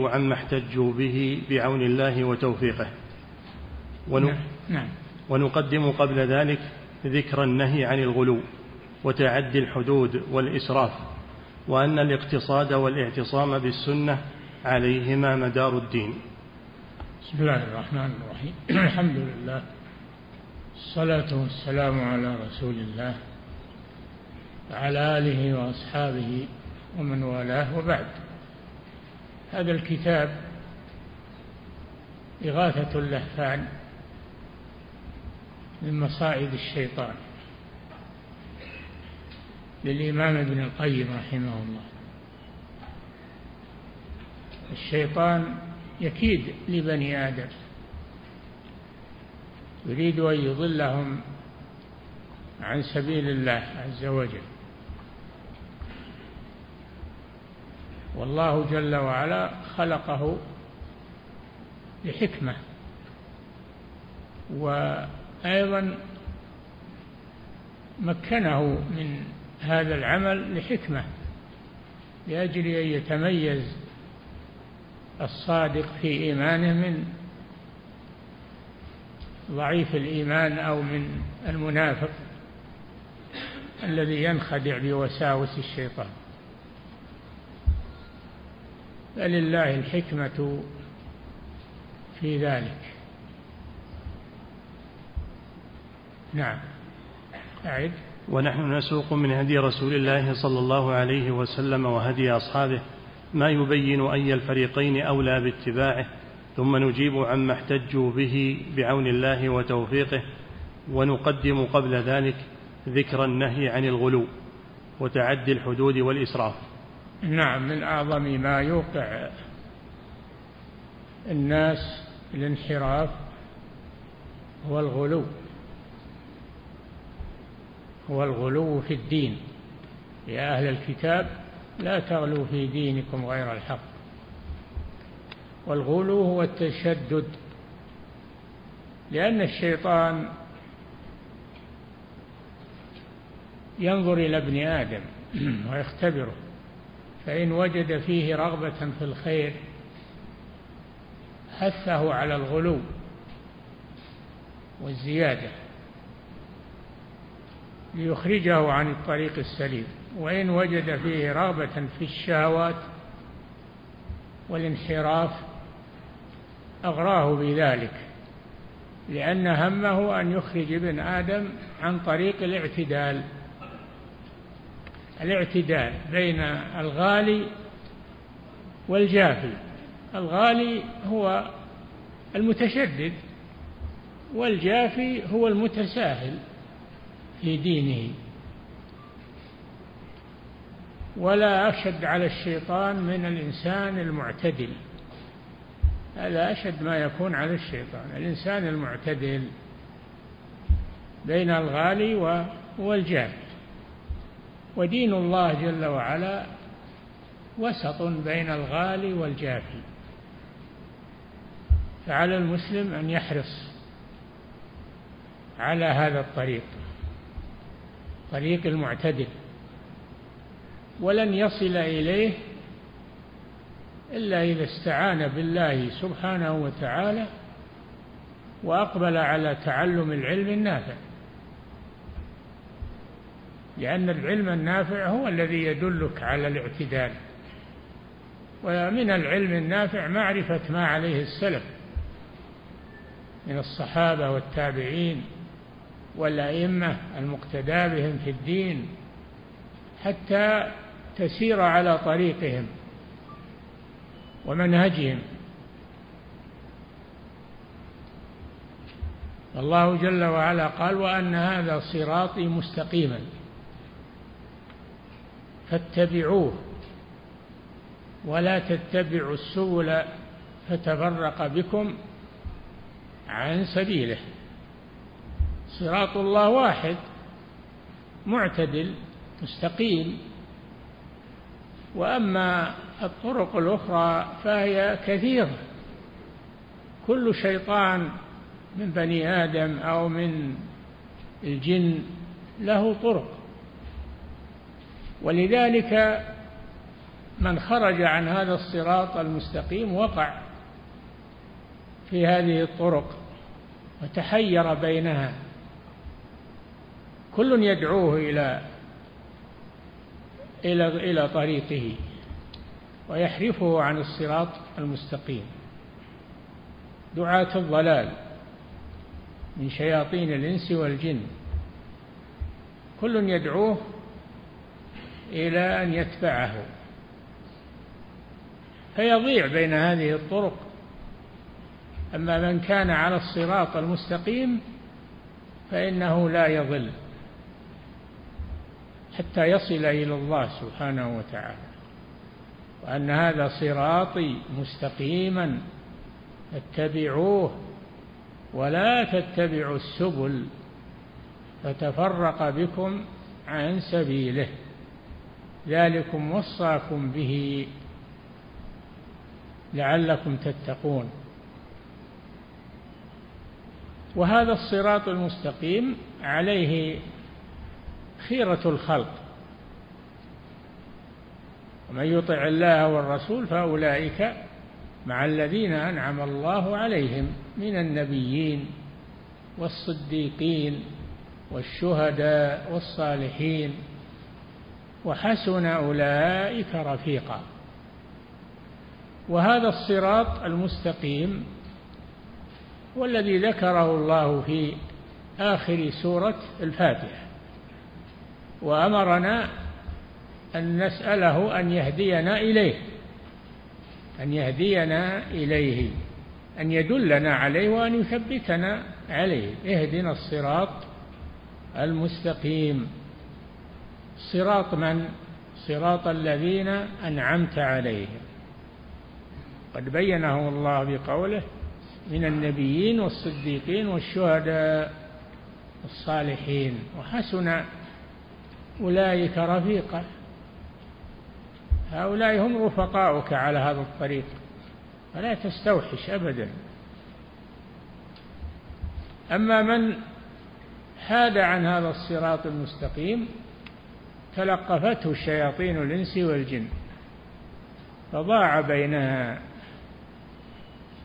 عما احتجوا به بعون الله وتوفيقه ون... نعم. نعم. ونقدم قبل ذلك ذكر النهي عن الغلو وتعدي الحدود والإسراف وأن الاقتصاد والاعتصام بالسنة عليهما مدار الدين بسم الله الرحمن الرحيم الحمد لله الصلاة والسلام على رسول الله وعلى آله وأصحابه ومن والاه وبعد هذا الكتاب إغاثة اللهفان من مصائد الشيطان للإمام ابن القيم رحمه الله. الشيطان يكيد لبني آدم يريد أن يضلهم عن سبيل الله عز وجل. والله جل وعلا خلقه لحكمة. وأيضا مكنه من هذا العمل لحكمة لأجل أن يتميز الصادق في إيمانه من ضعيف الإيمان أو من المنافق الذي ينخدع بوساوس الشيطان. فلله الحكمة في ذلك. نعم. أعد. ونحن نسوق من هدي رسول الله صلى الله عليه وسلم وهدي أصحابه ما يبين أي الفريقين أولى باتباعه ثم نجيب عما احتجوا به بعون الله وتوفيقه ونقدم قبل ذلك ذكر النهي عن الغلو وتعدي الحدود والإسراف. نعم من أعظم ما يوقع الناس الانحراف هو الغلو هو الغلو في الدين. يا أهل الكتاب لا تغلوا في دينكم غير الحق. والغلو هو التشدد لأن الشيطان ينظر إلى ابن آدم ويختبره. فإن وجد فيه رغبة في الخير حثه على الغلو والزيادة ليخرجه عن الطريق السليم. وإن وجد فيه رغبة في الشهوات والانحراف أغراه بذلك لأن همه أن يخرج ابن آدم عن طريق الاعتدال. الاعتدال بين الغالي والجافي الغالي هو المتشدد والجافي هو المتساهل في دينه. ولا أشد على الشيطان من الإنسان المعتدل. هذا أشد ما يكون على الشيطان. الإنسان المعتدل بين الغالي والجافي ودين الله جل وعلا وسط بين الغالي والجافي. فعلى المسلم أن يحرص على هذا الطريق طريق المعتدل ولن يصل إليه إلا إذا استعان بالله سبحانه وتعالى وأقبل على تعلم العلم النافع. لأن العلم النافع هو الذي يدلك على الاعتدال. ومن العلم النافع معرفة ما عليه السلف من الصحابة والتابعين والأئمة المقتدى بهم في الدين حتى تسير على طريقهم ومنهجهم. الله جل وعلا قال وأن هذا صراطي مستقيما. فاتبعوه ولا تتبعوا السبل فتفرق بكم عن سبيله. صراط الله واحد معتدل مستقيم. وأما الطرق الأخرى فهي كثيرة. كل شيطان من بني آدم أو من الجن له طرق. ولذلك من خرج عن هذا الصراط المستقيم وقع في هذه الطرق وتحير بينها. كل يدعوه إلى إلى إلى طريقه ويحرفه عن الصراط المستقيم. دعاة الضلال من شياطين الإنس والجن. كل يدعوه إلى أن يتبعه. فيضيع بين هذه الطرق. أما من كان على الصراط المستقيم فإنه لا يضل حتى يصل إلى الله سبحانه وتعالى. وأن هذا صراطي مستقيما اتبعوه ولا تتبعوا السبل فتفرق بكم عن سبيله. ذلكم وصاكم به لعلكم تتقون. وهذا الصراط المستقيم عليه خيرة الخلق. ومن يطع الله والرسول فأولئك مع الذين أنعم الله عليهم من النبيين والصديقين والشهداء والصالحين وحسن أولئك رفيقا. وهذا الصراط المستقيم والذي ذكره الله في آخر سورة الفاتحة. وأمرنا أن نسأله أن يهدينا إليه أن يهدينا إليه أن يدلنا عليه وأن يثبتنا عليه. اهدنا الصراط المستقيم. صراط من؟ صراط الذين أنعمت عليهم. قد بينه الله بقوله من النبيين والصديقين والشهداء الصالحين وحسن أولئك رفيقا. هؤلاء هم رفقاؤك على هذا الطريق. فلا تستوحش أبدا. أما من حاد عن هذا الصراط المستقيم تلقفته الشياطين الإنس والجن فضاع بينها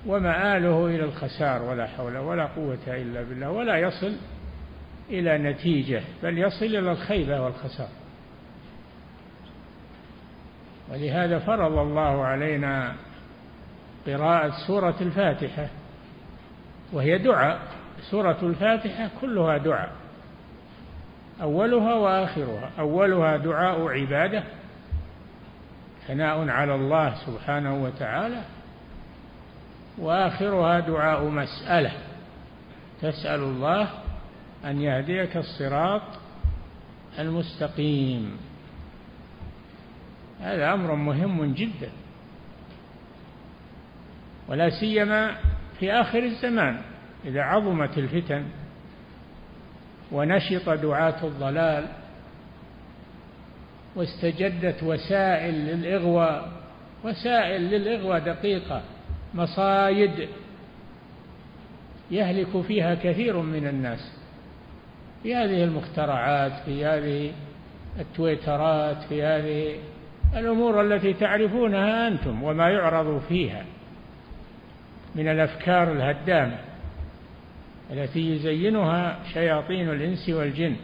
ومآله إلى الخسار ولا حول ولا قوة إلا بالله ولا يصل إلى نتيجة بل يصل إلى الخيبة والخسار. ولهذا فرض الله علينا قراءة سورة الفاتحة وهي دعاء سورة الفاتحة كلها دعاء. أولها وآخرها. أولها دعاء عبادة ثناء على الله سبحانه وتعالى وآخرها دعاء مسألة. تسأل الله أن يهديك الصراط المستقيم. هذا أمر مهم جدا. ولا سيما في آخر الزمان إذا عظمت الفتن ونشط دعاة الضلال واستجدت وسائل للإغواء وسائل للإغواء دقيقة مصايد يهلك فيها كثير من الناس. في هذه المخترعات في هذه التويترات في هذه الأمور التي تعرفونها أنتم وما يعرض فيها من الأفكار الهدامة. التي يزينها شياطين الإنس والجن.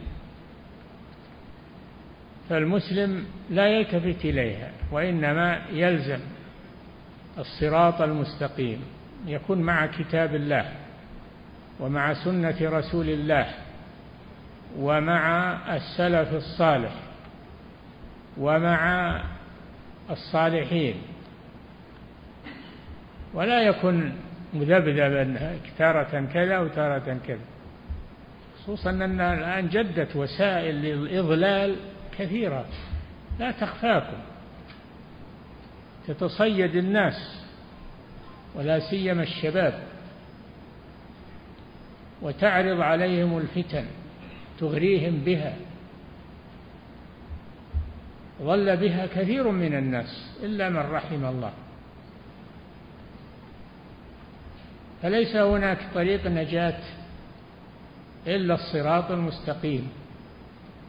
فالمسلم لا يلتفت إليها وإنما يلزم الصراط المستقيم يكون مع كتاب الله ومع سنة رسول الله ومع السلف الصالح ومع الصالحين. ولا يكن مذبذبا تارة كذا وتارة كذا. خصوصا أن الآن جدت وسائل للإضلال كثيرة. لا تخفاكم. تتصيد الناس. ولا سيما الشباب. وتعرض عليهم الفتن. تغريهم بها. ظل بها كثير من الناس. إلا من رحم الله. فليس هناك طريق نجاة إلا الصراط المستقيم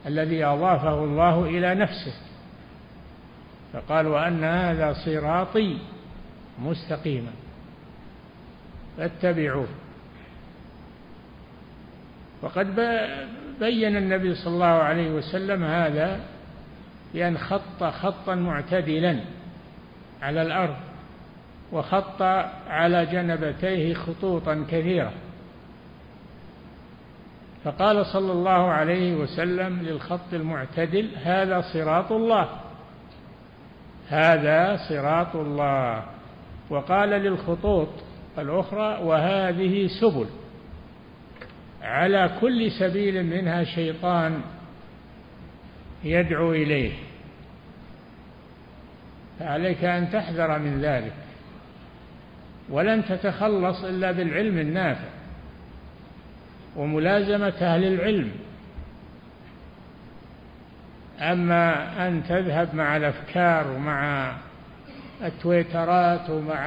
الذي أضافه الله إلى نفسه. فقال وأن هذا صراطي مستقيما فاتبعوه. وقد بين النبي صلى الله عليه وسلم هذا بأن خط خطا معتدلا على الأرض. وخط على جنبتيه خطوطا كثيرة. فقال صلى الله عليه وسلم للخط المعتدل هذا صراط الله. هذا صراط الله. وقال للخطوط الأخرى وهذه سبل. على كل سبيل منها شيطان يدعو إليه. فعليك أن تحذر من ذلك. ولن تتخلص إلا بالعلم النافع وملازمة أهل العلم. أما أن تذهب مع الأفكار ومع التويترات ومع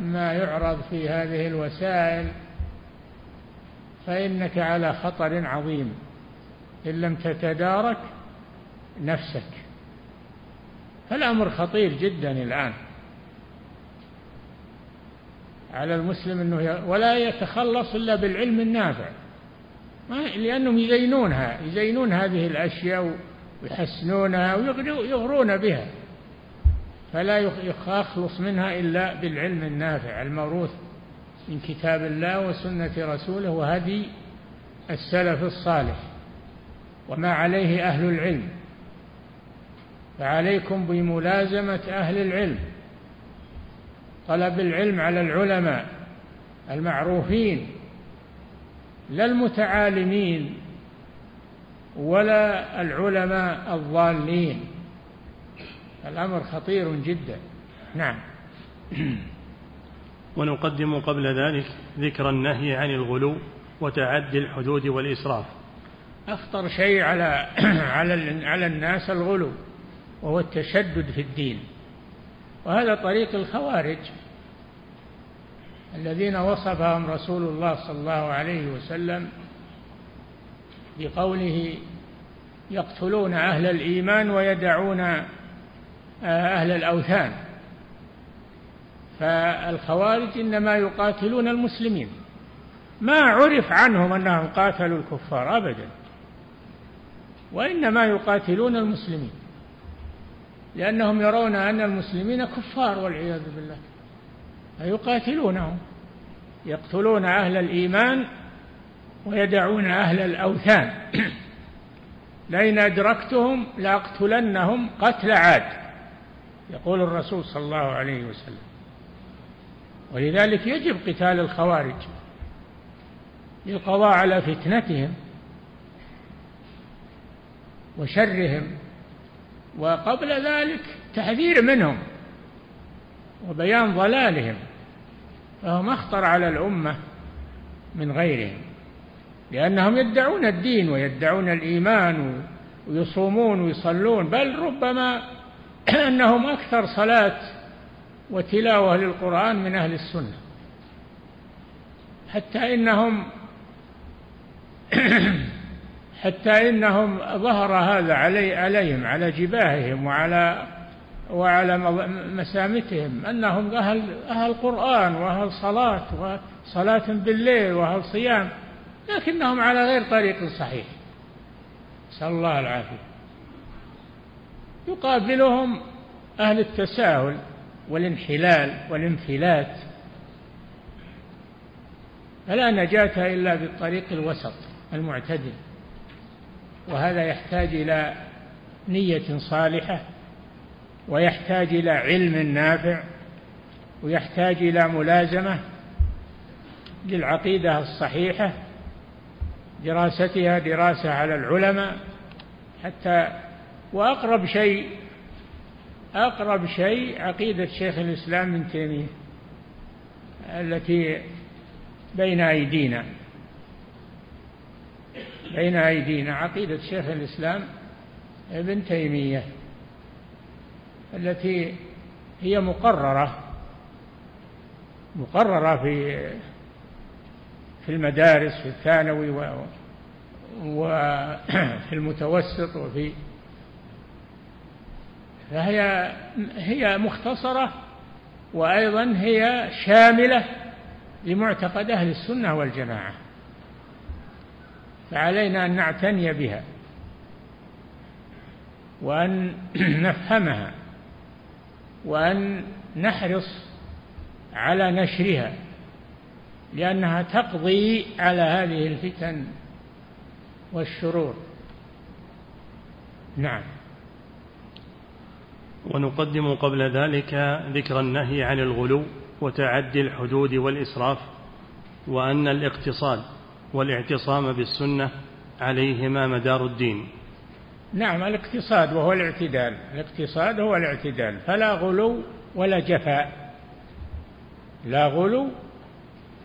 ما يعرض في هذه الوسائل فإنك على خطر عظيم. إن لم تتدارك نفسك. فالأمر خطير جدا الآن. على المسلم أنه ولا يتخلص إلا بالعلم النافع. لأنهم يزينونها يزينون هذه الأشياء ويحسنونها ويغرون بها. فلا يخلص منها إلا بالعلم النافع الموروث من كتاب الله وسنة رسوله وهدي السلف الصالح. وما عليه أهل العلم. فعليكم بملازمة أهل العلم. طلب العلم على العلماء المعروفين لا المتعالمين ولا العلماء الضالين. الأمر خطير جدا. نعم. ونقدم قبل ذلك ذكر النهي عن الغلو وتعدي الحدود والإسراف. أخطر شيء على على على الناس الغلو وهو التشدد في الدين. وهذا طريق الخوارج الذين وصفهم رسول الله صلى الله عليه وسلم بقوله يقتلون أهل الإيمان ويدعون أهل الأوثان. فالخوارج إنما يقاتلون المسلمين. ما عرف عنهم أنهم قاتلوا الكفار أبدا وإنما يقاتلون المسلمين. لأنهم يرون أن المسلمين كفار والعياذ بالله. فيقاتلونهم يقتلون أهل الإيمان ويدعون أهل الأوثان. لئن أدركتهم لأقتلنهم قتل عاد يقول الرسول صلى الله عليه وسلم. ولذلك يجب قتال الخوارج للقضاء على فتنتهم وشرهم وقبل ذلك تحذير منهم وبيان ضلالهم فهم أخطر على الأمة من غيرهم لأنهم يدعون الدين ويدعون الإيمان ويصومون ويصلون بل ربما أنهم أكثر صلاة وتلاوة للقرآن من أهل السنة حتى إنهم حتى إنهم ظهر هذا علي عليهم على جباههم وعلى وعلى مسامتهم أنهم أهل أهل قرآن وأهل صلاة وصلاة بالليل وأهل صيام لكنهم على غير طريق صحيح. نسأل الله العافية. يقابلهم أهل التساهل والانحلال والانفلات. فلا نجاة إلا بالطريق الوسط المعتدل. وهذا يحتاج إلى نية صالحة ويحتاج إلى علم نافع ويحتاج إلى ملازمة للعقيدة الصحيحة دراستها دراسة على العلماء حتى وأقرب شيء أقرب شيء عقيدة شيخ الإسلام ابن تيمية التي بين أيدينا. بين أيدينا عقيدة شيخ الإسلام ابن تيمية التي هي مقررة مقررة في في المدارس في الثانوي وفي المتوسط وفي فهي هي مختصرة وأيضا هي شاملة لمعتقد أهل السنة والجماعة. فعلينا أن نعتني بها وأن نفهمها وأن نحرص على نشرها لأنها تقضي على هذه الفتن والشرور. نعم. ونقدم قبل ذلك ذكر النهي عن الغلو وتعدي الحدود والإسراف وأن الاقتصاد والاعتصام بالسنة عليهما مدار الدين. نعم الاقتصاد وهو الاعتدال. الاقتصاد هو الاعتدال فلا غلو ولا جفاء. لا غلو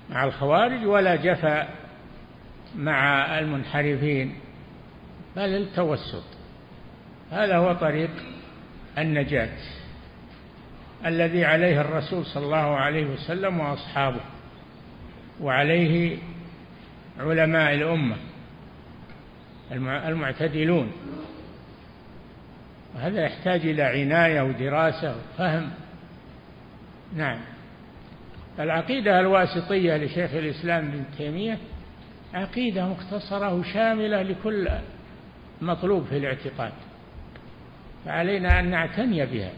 مع الخوارج ولا جفاء مع المنحرفين بل التوسط. هذا هو طريق النجاة الذي عليه الرسول صلى الله عليه وسلم وأصحابه وعليه علماء الأمة المعتدلون. وهذا يحتاج إلى عناية ودراسة وفهم. نعم. العقيدة الواسطية لشيخ الإسلام ابن تيمية عقيدة مختصرة وشاملة لكل مطلوب في الاعتقاد. فعلينا أن نعتني بها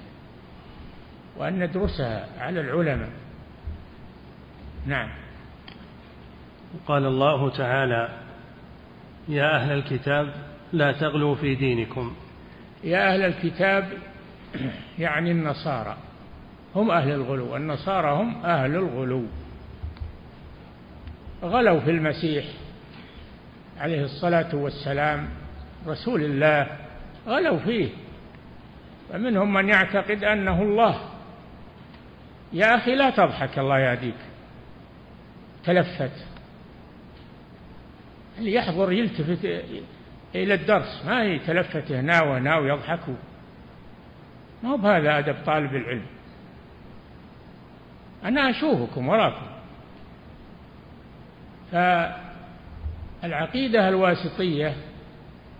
وأن ندرسها على العلماء. نعم. قال الله تعالى يا أهل الكتاب لا تغلوا في دينكم. يا أهل الكتاب يعني النصارى. هم أهل الغلو. النصارى هم أهل الغلو. غلوا في المسيح عليه الصلاة والسلام رسول الله غلوا فيه. فمنهم من يعتقد أنه الله. يا أخي لا تضحك الله يهديك. تلفت. اللي يحضر يلتفت إلى الدرس. ما يتلفت هنا وهنا ويضحك. ما هو بهذا أدب طالب العلم. أنا أشوفكم وراكم. فالعقيدة الواسطية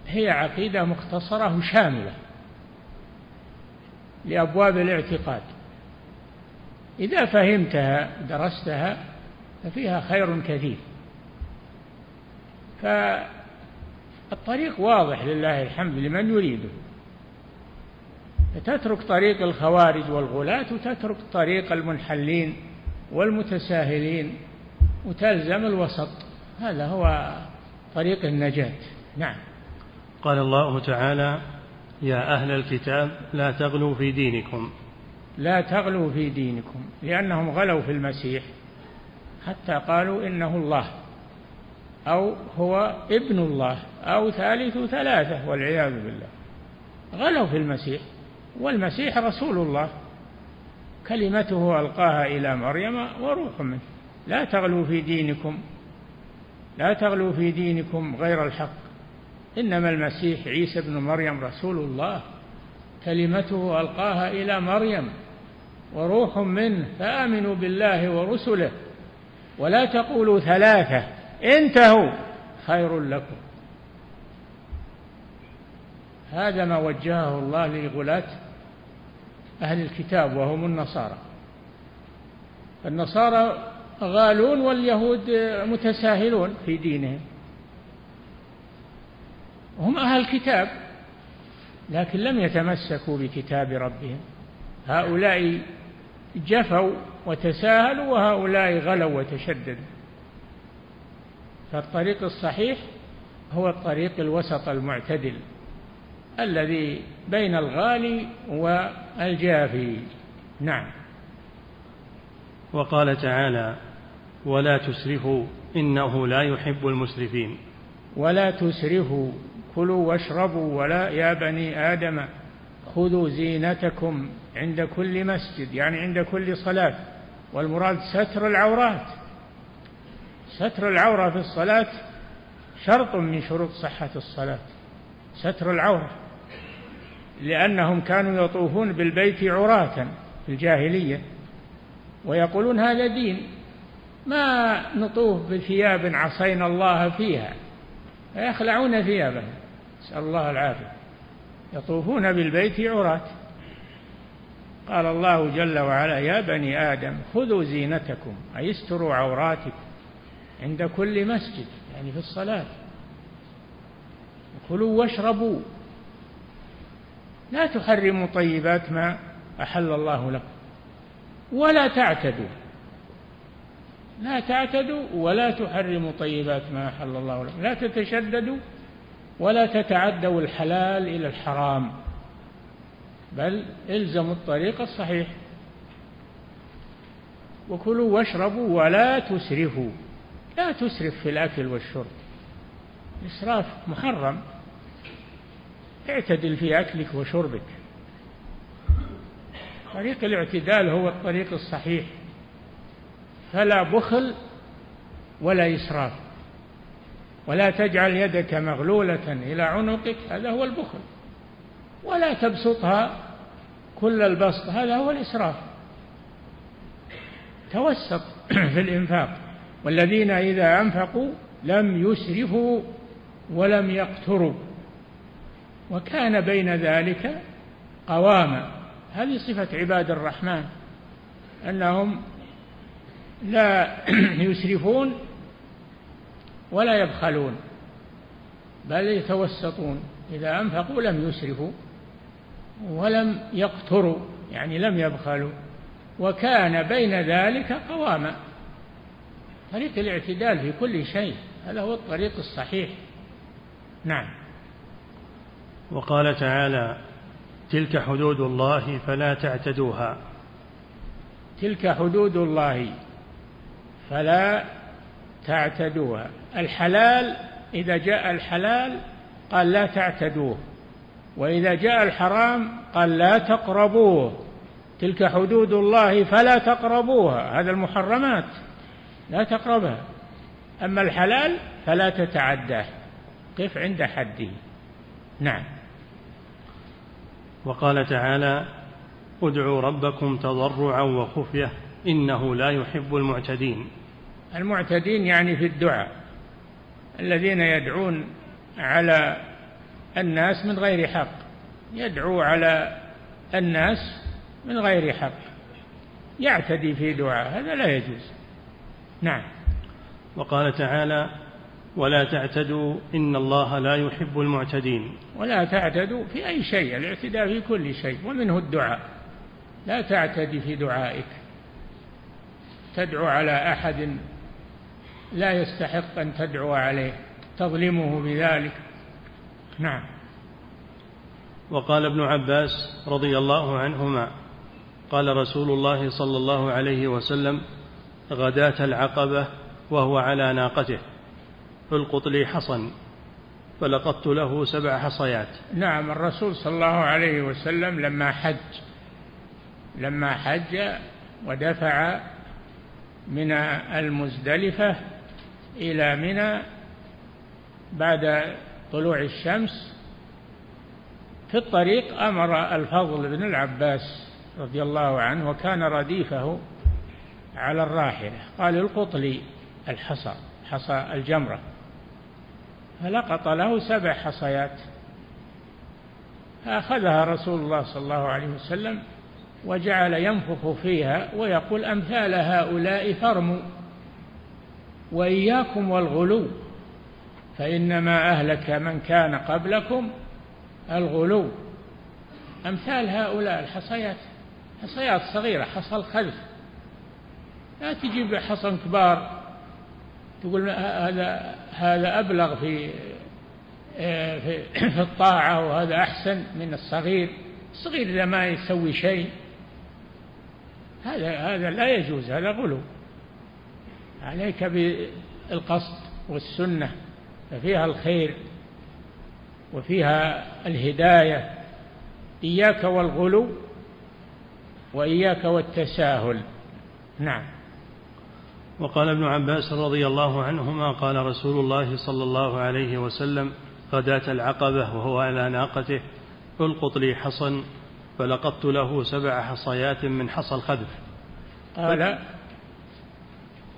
هي عقيدة مختصرة وشاملة لأبواب الاعتقاد. إذا فهمتها درستها ففيها خير كثير. فالطريق واضح لله الحمد لمن يريده. فتترك طريق الخوارج والغلاة وتترك طريق المنحلين والمتساهلين وتلزم الوسط. هذا هو طريق النجاة. نعم. قال الله تعالى يا أهل الكتاب لا تغلوا في دينكم. لا تغلوا في دينكم لأنهم غلوا في المسيح حتى قالوا إنه الله. أو هو ابن الله أو ثالث ثلاثة والعياذ بالله. غلوا في المسيح والمسيح رسول الله. كلمته ألقاها إلى مريم وروح منه. لا تغلوا في دينكم لا تغلوا في دينكم غير الحق. إنما المسيح عيسى ابن مريم رسول الله. كلمته ألقاها إلى مريم وروح منه. فآمنوا بالله ورسله. ولا تقولوا ثلاثة. انتهوا خير لكم. هذا ما وجهه الله لغلاة أهل الكتاب وهم النصارى. النصارى غالون واليهود متساهلون في دينهم. هم أهل الكتاب لكن لم يتمسكوا بكتاب ربهم. هؤلاء جفوا وتساهلوا وهؤلاء غلوا وتشددوا. فالطريق الصحيح هو الطريق الوسط المعتدل الذي بين الغالي والجافي. نعم. وقال تعالى ولا تسرفوا إنه لا يحب المسرفين. ولا تسرفوا كلوا واشربوا ولا يا بني آدم خذوا زينتكم عند كل مسجد يعني عند كل صلاة. والمراد ستر العورات. ستر العورة في الصلاة شرط من شروط صحة الصلاة. ستر العورة. لأنهم كانوا يطوفون بالبيت عراة في الجاهلية ويقولون هذا دين. ما نطوف بثياب عصينا الله فيها. فيخلعون ثيابهم نسأل الله العافية. يطوفون بالبيت عراة. قال الله جل وعلا يا بني آدم خذوا زينتكم. أي استروا عوراتكم. عند كل مسجد يعني في الصلاة. كلوا واشربوا. لا تحرموا طيبات ما أحل الله لكم. ولا تعتدوا. لا تعتدوا ولا تحرموا طيبات ما أحل الله لكم. لا تتشددوا ولا تتعدوا الحلال إلى الحرام. بل إلزموا الطريق الصحيح. وكلوا واشربوا ولا تسرفوا. لا تسرف في الأكل والشرب. الإسراف محرم. اعتدل في أكلك وشربك. طريق الاعتدال هو الطريق الصحيح. فلا بخل ولا إسراف. ولا تجعل يدك مغلولة إلى عنقك هذا هو البخل. ولا تبسطها كل البسط هذا هو الإسراف. توسط في الإنفاق. والذين إذا أنفقوا لم يسرفوا ولم يقتروا. وكان بين ذلك قواما. هذه صفة عباد الرحمن أنهم لا يسرفون ولا يبخلون بل يتوسطون. إذا أنفقوا لم يسرفوا ولم يقتروا يعني لم يبخلوا. وكان بين ذلك قواما. طريق الاعتدال في كل شيء هذا هو الطريق الصحيح. نعم. وقال تعالى تلك حدود الله فلا تعتدوها. تلك حدود الله فلا تعتدوها. الحلال إذا جاء الحلال قال لا تعتدوه وإذا جاء الحرام قال لا تقربوه. تلك حدود الله فلا تقربوها. هذا المحرمات. لا تقربها. أما الحلال فلا تتعداه. قف عند حده. نعم. وقال تعالى ادعوا ربكم تضرعا وخفية إنه لا يحب المعتدين. المعتدين يعني في الدعاء. الذين يدعون على الناس من غير حق. يدعو على الناس من غير حق. يعتدي في دعاء. هذا لا يجوز. نعم. وقال تعالى ولا تعتدوا إن الله لا يحب المعتدين. ولا تعتدوا في أي شيء الاعتداء في كل شيء ومنه الدعاء. لا تعتدي في دعائك. تدعو على أحد لا يستحق أن تدعو عليه تظلمه بذلك. نعم. وقال ابن عباس رضي الله عنهما قال رسول الله صلى الله عليه وسلم غداة العقبة وهو على ناقته. القط لي حصن فلقطت له سبع حصيات. نعم الرسول صلى الله عليه وسلم لما حج لما حج ودفع من المزدلفة إلى منى بعد طلوع الشمس. في الطريق أمر الفضل بن العباس رضي الله عنه وكان رديفه على الراحلة. قال القط لي الحصى حصى الجمرة. فلقط له سبع حصيات. فأخذها رسول الله صلى الله عليه وسلم وجعل ينفخ فيها ويقول أمثال هؤلاء فرموا. وإياكم والغلو فإنما أهلك من كان قبلكم الغلو. أمثال هؤلاء الحصيات حصيات صغيرة حصى الخلف. لا تجيب حصن كبار. تقول هذا هذا أبلغ في في, في الطاعة وهذا أحسن من الصغير. الصغير إذا ما يسوي شيء هذا هذا لا يجوز هذا غلو. عليك بالقصد والسنة ففيها الخير وفيها الهداية. إياك والغلو وإياك والتساهل. نعم. وقال ابن عباس رضي الله عنهما قال رسول الله صلى الله عليه وسلم غداة العقبة وهو على ناقته القط لي حصن فلقطت له سبع حصيات من حصى الخذف قال؟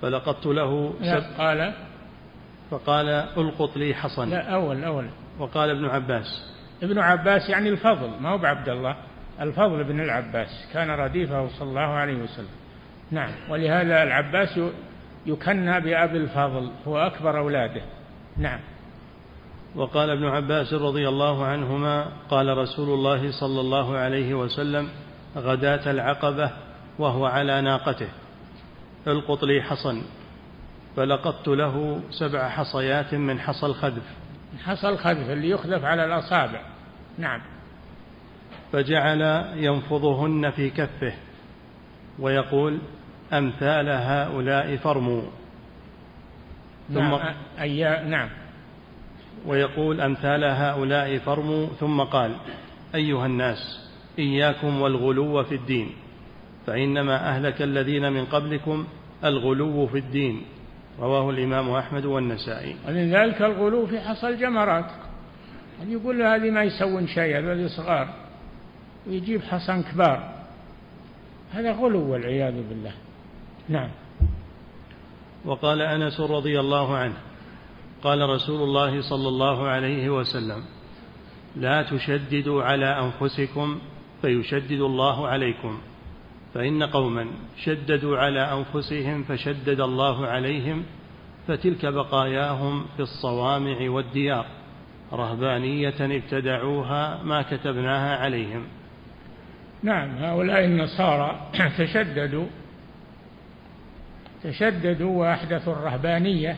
فلقطت له سب قال؟ فقال القط لي حصن. لا أول أول. وقال ابن عباس. ابن عباس يعني الفضل ما هو بعبد الله الفضل بن العباس كان رديفه صلى الله عليه وسلم. نعم ولهذا العباس يكنى بأبي الفضل هو أكبر أولاده. نعم. وقال ابن عباس رضي الله عنهما قال رسول الله صلى الله عليه وسلم غداة العقبة وهو على ناقته. القط لي حصن فلقطت له سبع حصيات من حصى الخذف حصى الخذف اللي يخذف على الأصابع. نعم. فجعل ينفضهن في كفه ويقول أمثال هؤلاء فرموا. ثم نعم, أي نعم. ويقول أمثال هؤلاء فرموا ثم قال أيها الناس إياكم والغلو في الدين فإنما أهلك الذين من قبلكم الغلو في الدين. رواه الإمام أحمد والنسائي. ومن ذلك الغلو في حصى الجمرات. يعني يقول هذه ما يسوون شيء هذول صغار ويجيب حصن كبار. هذا غلو والعياذ بالله. نعم. وقال أنس رضي الله عنه قال رسول الله صلى الله عليه وسلم لا تشددوا على أنفسكم فيشدد الله عليكم فإن قوما شددوا على أنفسهم فشدد الله عليهم فتلك بقاياهم في الصوامع والديار رهبانية ابتدعوها ما كتبناها عليهم. نعم هؤلاء النصارى تشددوا تشددوا واحدثوا الرهبانية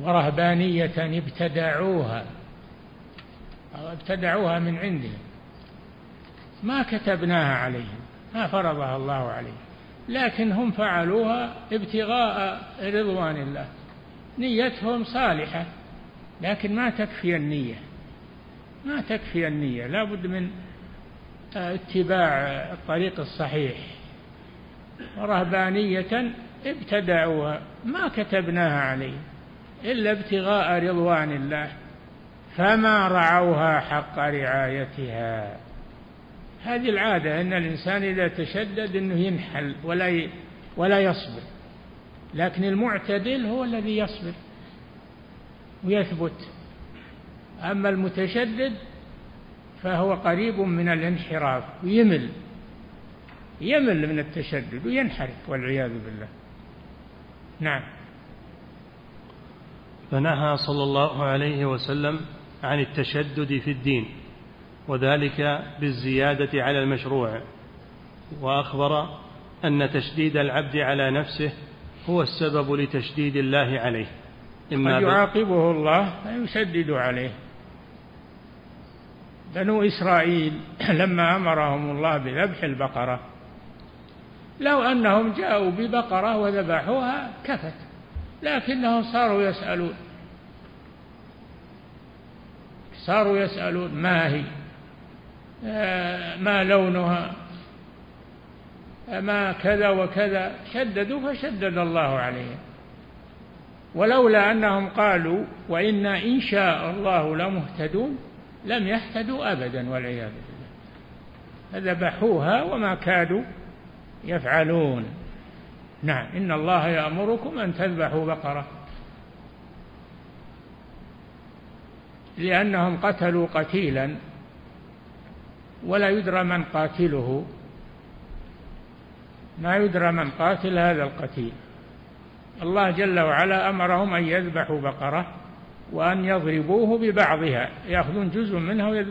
ورهبانية ابتدعوها أو ابتدعوها من عندهم. ما كتبناها عليهم ما فرضها الله عليهم لكن هم فعلوها ابتغاء رضوان الله. نيتهم صالحة لكن ما تكفي النية ما تكفي النية. لا بد من اتباع الطريق الصحيح. ورهبانية ابتدعوها. ما كتبناها عليهم إلا ابتغاء رضوان الله. فما رعوها حق رعايتها. هذه العادة أن الإنسان إذا تشدد أنه ينحل ولا ولا يصبر. لكن المعتدل هو الذي يصبر ويثبت. أما المتشدد فهو قريب من الانحراف ويمل. يمل من التشدد وينحرف والعياذ بالله. نعم. فنهى صلى الله عليه وسلم عن التشدد في الدين وذلك بالزيادة على المشروع وأخبر أن تشديد العبد على نفسه هو السبب لتشديد الله عليه. إما يعاقبه الله فيشدد عليه. بنو إسرائيل لما أمرهم الله بذبح البقرة لو أنهم جاءوا ببقرة وذبحوها كفت لكنهم صاروا يسألون. صاروا يسألون ما هي؟ آه، ما لونها؟ ما كذا وكذا؟ شددوا فشدد الله عليهم. ولولا أنهم قالوا وإنا إن شاء الله لمهتدون لم يهتدوا أبدا والعياذ بالله. فذبحوها وما كادوا يفعلون. نعم. إن الله يأمركم أن تذبحوا بقرة. لأنهم قتلوا قتيلا ولا يدرى من قاتله. ما يدرى من قاتل هذا القتيل. الله جل وعلا أمرهم أن يذبحوا بقرة وأن يضربوه ببعضها. يأخذون جزء منها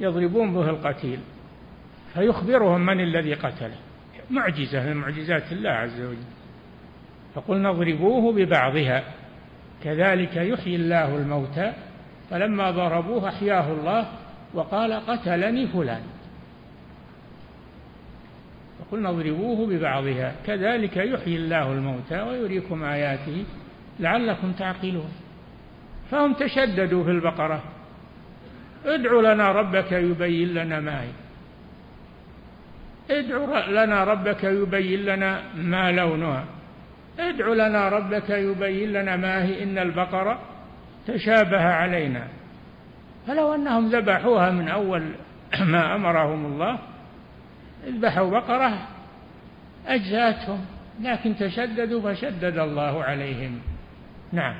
ويضربون به القتيل. فيخبرهم من الذي قتله. معجزة من معجزات الله عز وجل. فقلنا اضربوه ببعضها. كذلك يحيي الله الموتى فلما ضربوه أحياه الله وقال قتلني فلان. فقلنا اضربوه ببعضها. كذلك يحيي الله الموتى ويريكم آياته لعلكم تعقلون. فهم تشددوا في البقرة. ادع لنا ربك يبين لنا ما هي. ادع لنا ربك يبين لنا ما لونها. ادع لنا ربك يبين لنا ما هي إن البقرة تشابه علينا. فلو أنهم ذبحوها من أول ما أمرهم الله اذبحوا بقرة أجزأتهم لكن تشددوا فشدد الله عليهم. نعم.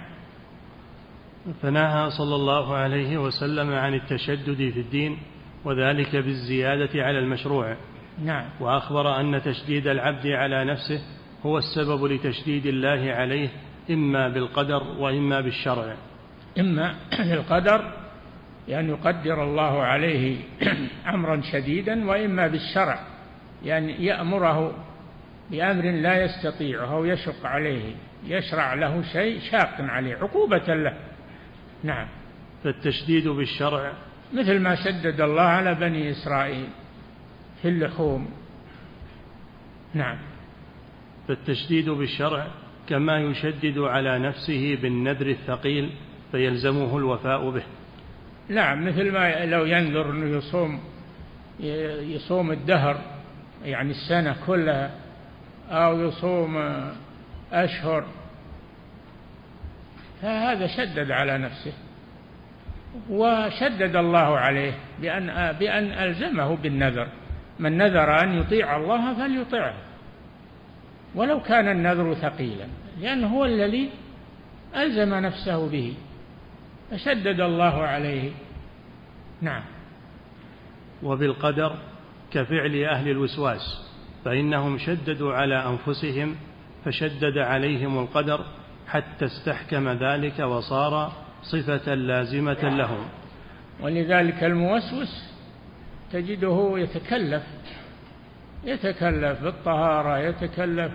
فنهى صلى الله عليه وسلم عن التشدد في الدين وذلك بالزيادة على المشروع. نعم. وأخبر أن تشديد العبد على نفسه هو السبب لتشديد الله عليه إما بالقدر وإما بالشرع. إما بالقدر لأن يقدر الله عليه أمرا شديدا وإما بالشرع. يعني يأمره بأمر لا يستطيعه أو يشق عليه يشرع له شيء شاق عليه عقوبة له. نعم. فالتشديد بالشرع مثل ما شدد الله على بني إسرائيل. في اللحوم نعم. فالتشديد بالشرع كما يشدد على نفسه بالنذر الثقيل فيلزمه الوفاء به. نعم مثل ما لو ينذر إنه يصوم يصوم الدهر يعني السنة كلها أو يصوم أشهر فهذا شدد على نفسه وشدد الله عليه بأن بأن ألزمه بالنذر. من نذر أن يطيع الله فليطعه. ولو كان النذر ثقيلا لأنه هو الذي ألزم نفسه به فشدد الله عليه. نعم. وبالقدر كفعل أهل الوسواس فإنهم شددوا على أنفسهم فشدد عليهم القدر حتى استحكم ذلك وصار صفة لازمة لهم. ولذلك الموسوس تجده يتكلف يتكلف بالطهارة يتكلف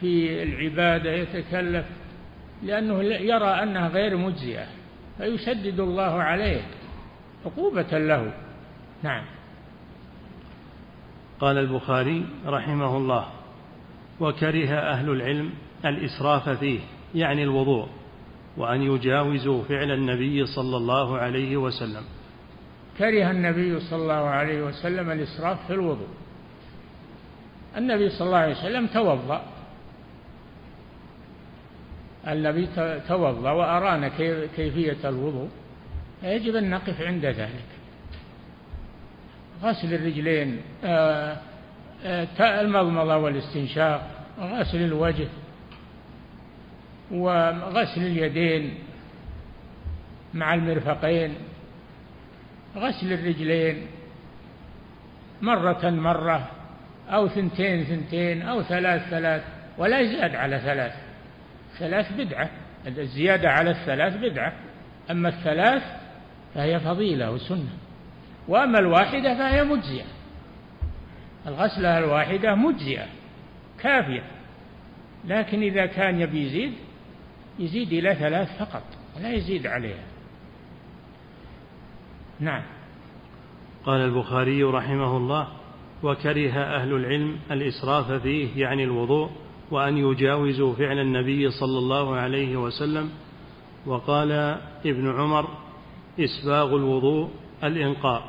في العبادة يتكلف لأنه يرى أنها غير مجزئة فيشدد الله عليه عقوبة له. نعم. قال البخاري رحمه الله وكره أهل العلم الإسراف فيه يعني الوضوء وأن يجاوزوا فعل النبي صلى الله عليه وسلم. كره النبي صلى الله عليه وسلم الإسراف في الوضوء. النبي صلى الله عليه وسلم توضأ. النبي توضأ وأرانا كيفية الوضوء. يجب أن نقف عند ذلك. غسل الرجلين آه، آه، المضمضة والاستنشاق غسل الوجه وغسل اليدين مع المرفقين. غسل الرجلين مرة مرة أو ثنتين ثنتين أو ثلاث ثلاث ولا يزاد على ثلاث. ثلاث بدعة. الزيادة على الثلاث بدعة. أما الثلاث فهي فضيلة وسنة. وأما الواحدة فهي مجزية. الغسلة الواحدة مجزية. كافية. لكن إذا كان يبي يزيد يزيد إلى ثلاث فقط. ولا يزيد عليها. نعم. قال البخاري رحمه الله وكره أهل العلم الإسراف فيه يعني الوضوء وأن يجاوزوا فعل النبي صلى الله عليه وسلم. وقال ابن عمر إسباغ الوضوء الإنقاء.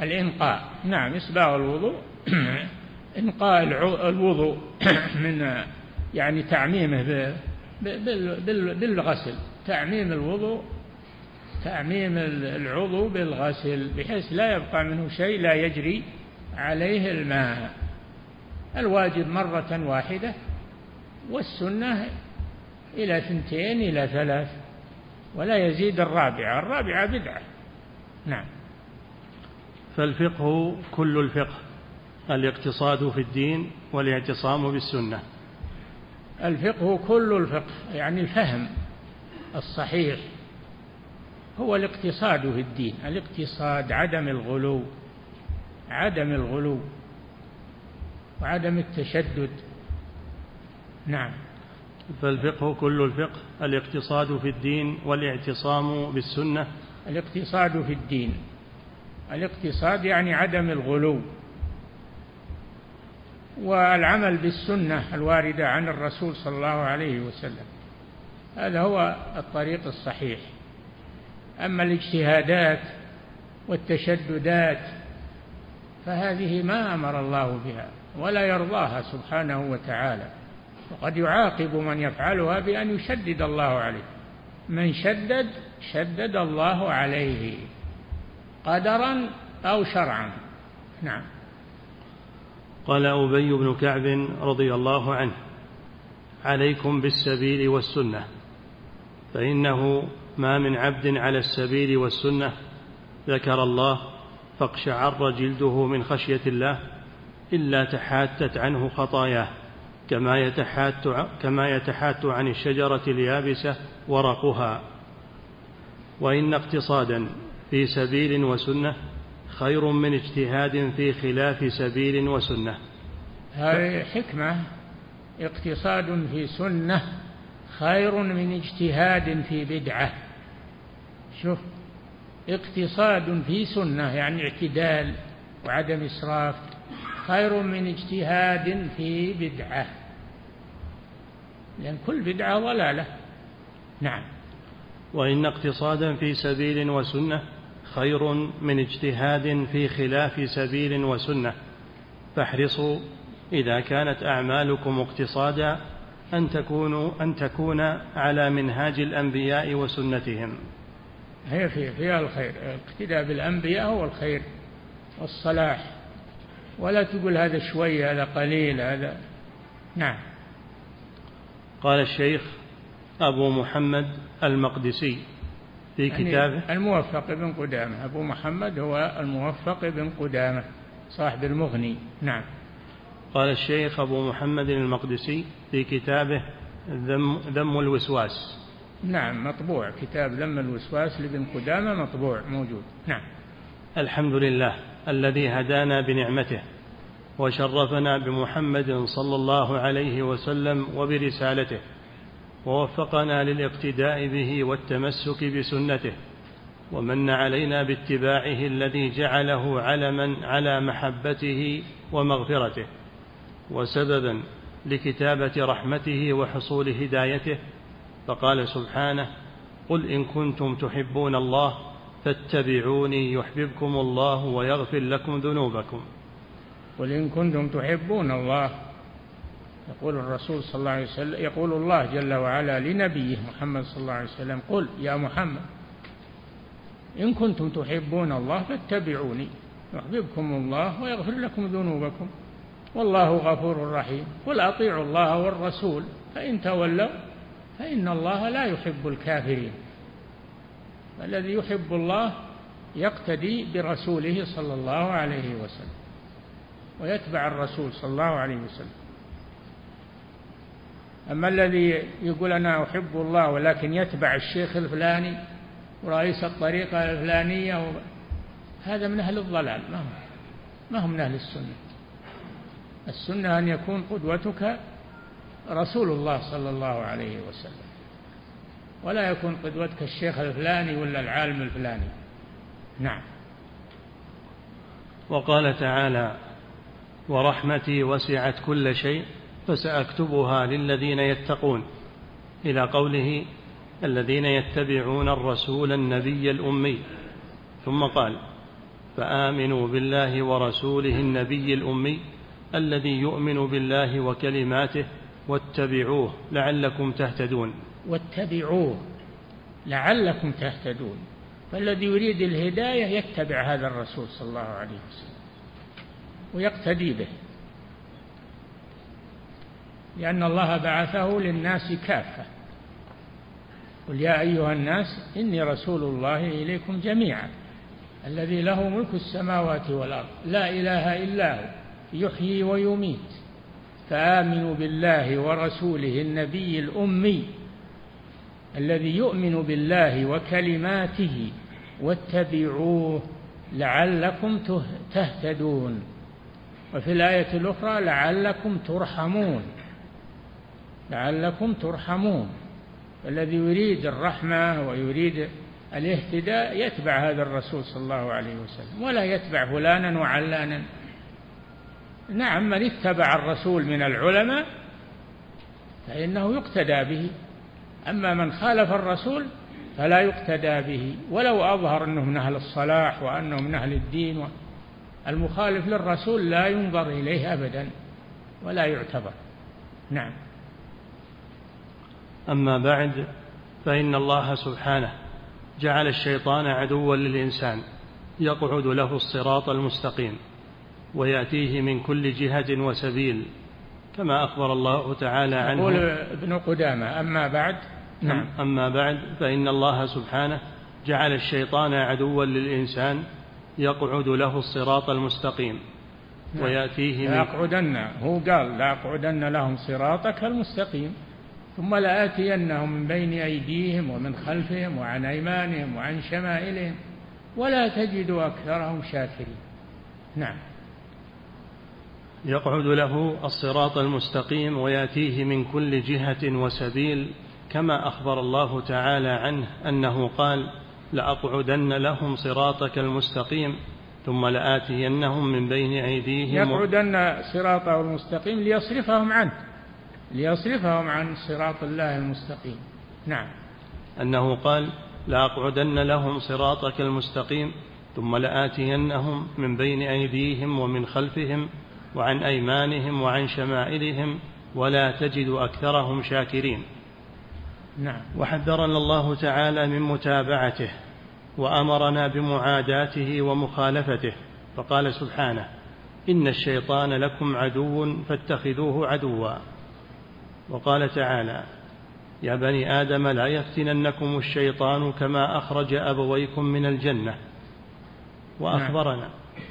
الإنقاء. نعم إسباغ الوضوء. إنقاء الوضوء. من يعني تعميمه بالغسل. تعميم الوضوء تعميم العضو بالغسل بحيث لا يبقى منه شيء لا يجري عليه الماء. الواجب مرة واحدة والسنة إلى ثنتين إلى ثلاث ولا يزيد الرابعة. الرابعة بدعة. نعم. فالفقه كل الفقه الاقتصاد في الدين والاعتصام بالسنة. الفقه كل الفقه يعني الفهم الصحيح. هو الاقتصاد في الدين الاقتصاد عدم الغلو عدم الغلو وعدم التشدد. نعم. فالفقه كل الفقه الاقتصاد في الدين والاعتصام بالسنة. الاقتصاد في الدين الاقتصاد يعني عدم الغلو. والعمل بالسنة الواردة عن الرسول صلى الله عليه وسلم هذا هو الطريق الصحيح. أما الاجتهادات والتشددات فهذه ما أمر الله بها ولا يرضاها سبحانه وتعالى وقد يعاقب من يفعلها بأن يشدد الله عليه. من شدد شدد الله عليه قدرا أو شرعا. نعم. قال أبي بن كعب رضي الله عنه عليكم بالسبيل والسنة فإنه ما من عبد على السبيل والسنة ذكر الله فاقشعر جلده من خشية الله إلا تحاتت عنه خطاياه كما يتحات كما يتحات عن الشجرة اليابسة ورقها. وإن اقتصادا في سبيل وسنة خير من اجتهاد في خلاف سبيل وسنة. هذه حكمة. اقتصاد في سنة خير من اجتهاد في بدعة. شوف اقتصاد في سنة يعني اعتدال وعدم إسراف خير من اجتهاد في بدعة. لأن كل بدعة ضلالة. نعم. وإن اقتصادا في سبيل وسنة خير من اجتهاد في خلاف سبيل وسنة. فاحرصوا إذا كانت أعمالكم اقتصادا أن تكونوا أن تكون على منهاج الأنبياء وسنتهم. هي فيها الخير، الاقتداء بالأنبياء هو الخير والصلاح. ولا تقول هذا شوي هذا قليل هذا. نعم. قال الشيخ أبو محمد المقدسي في يعني كتابه. الموفق بن قدامة. أبو محمد هو الموفق بن قدامة صاحب المغني. نعم. قال الشيخ أبو محمد المقدسي في كتابه ذم, ذم الوسواس. نعم مطبوع. كتاب ذم الوسواس لابن قدامة مطبوع موجود. نعم. الحمد لله الذي هدانا بنعمته وشرفنا بمحمد صلى الله عليه وسلم وبرسالته ووفقنا للاقتداء به والتمسك بسنته ومن علينا باتباعه الذي جعله علما على محبته ومغفرته وسببا لكتابة رحمته وحصول هدايته فقال سبحانه قل إن كنتم تحبون الله فاتبعوني يحببكم الله ويغفر لكم ذنوبكم. قل إن كنتم تحبون الله يقول الرسول صلى الله عليه وسلم يقول الله جل وعلا لنبيه محمد صلى الله عليه وسلم قل يا محمد إن كنتم تحبون الله فاتبعوني يحببكم الله ويغفر لكم ذنوبكم والله غفور رحيم قل أطيعوا الله والرسول فإن تولوا فإن الله لا يحب الكافرين. الذي يحب الله يقتدي برسوله صلى الله عليه وسلم ويتبع الرسول صلى الله عليه وسلم. أما الذي يقول أنا أحب الله ولكن يتبع الشيخ الفلاني ورئيس الطريقة الفلانية هذا من أهل الضلال ما هو ما هو من أهل السنة. السنة أن يكون قدوتك رسول الله صلى الله عليه وسلم. ولا يكون قدوتك الشيخ الفلاني ولا العالم الفلاني. نعم. وقال تعالى ورحمتي وسعت كل شيء فسأكتبها للذين يتقون. إلى قوله الذين يتبعون الرسول النبي الأمي. ثم قال فآمنوا بالله ورسوله النبي الأمي الذي يؤمن بالله وكلماته واتبعوه لعلكم تهتدون. واتبعوه لعلكم تهتدون. فالذي يريد الهداية يتبع هذا الرسول صلى الله عليه وسلم ويقتدي به. لأن الله بعثه للناس كافة. قل يا أيها الناس إني رسول الله إليكم جميعا. الذي له ملك السماوات والأرض. لا إله إلا هو يحيي ويميت. فآمنوا بالله ورسوله النبي الأمي الذي يؤمن بالله وكلماته واتبعوه لعلكم تهتدون. وفي الآية الأخرى لعلكم ترحمون. لعلكم ترحمون. الذي يريد الرحمة ويريد الاهتداء يتبع هذا الرسول صلى الله عليه وسلم ولا يتبع فلانا وعلانا. نعم من اتبع الرسول من العلماء فإنه يقتدى به. أما من خالف الرسول فلا يقتدى به. ولو أظهر أنه من أهل الصلاح وأنه من أهل الدين المخالف للرسول لا ينظر إليه أبدا ولا يعتبر. نعم. أما بعد فإن الله سبحانه جعل الشيطان عدوا للإنسان يقعد له الصراط المستقيم. ويأتيه من كل جهة وسبيل كما أخبر الله تعالى عنه. يقول ابن قدامة أما بعد نعم. أما بعد فإن الله سبحانه جعل الشيطان عدوا للإنسان يقعد له الصراط المستقيم نعم. ويأتيه من لأقعدن هو قال لأقعدن لهم صراطك المستقيم ثم لآتينهم من بين أيديهم ومن خلفهم وعن أيمانهم وعن شمائلهم ولا تجد أكثرهم شاكرين. نعم. يقعد له الصراط المستقيم ويأتيه من كل جهة وسبيل كما أخبر الله تعالى عنه أنه قال لأقعدن لهم صراطك المستقيم ثم لآتينهم من بين أيديهم. يقعدن صراطه المستقيم ليصرفهم عنه ليصرفهم عن صراط الله المستقيم. نعم. أنه قال لأقعدن لهم صراطك المستقيم ثم لآتينهم من بين أيديهم ومن خلفهم وعن أيمانهم وعن شمائلهم ولا تجد أكثرهم شاكرين. نعم. وحذرنا الله تعالى من متابعته وأمرنا بمعاداته ومخالفته فقال سبحانه إن الشيطان لكم عدو فاتخذوه عدوا. وقال تعالى يا بني آدم لا يفتننكم الشيطان كما أخرج أبويكم من الجنة. وأخبرنا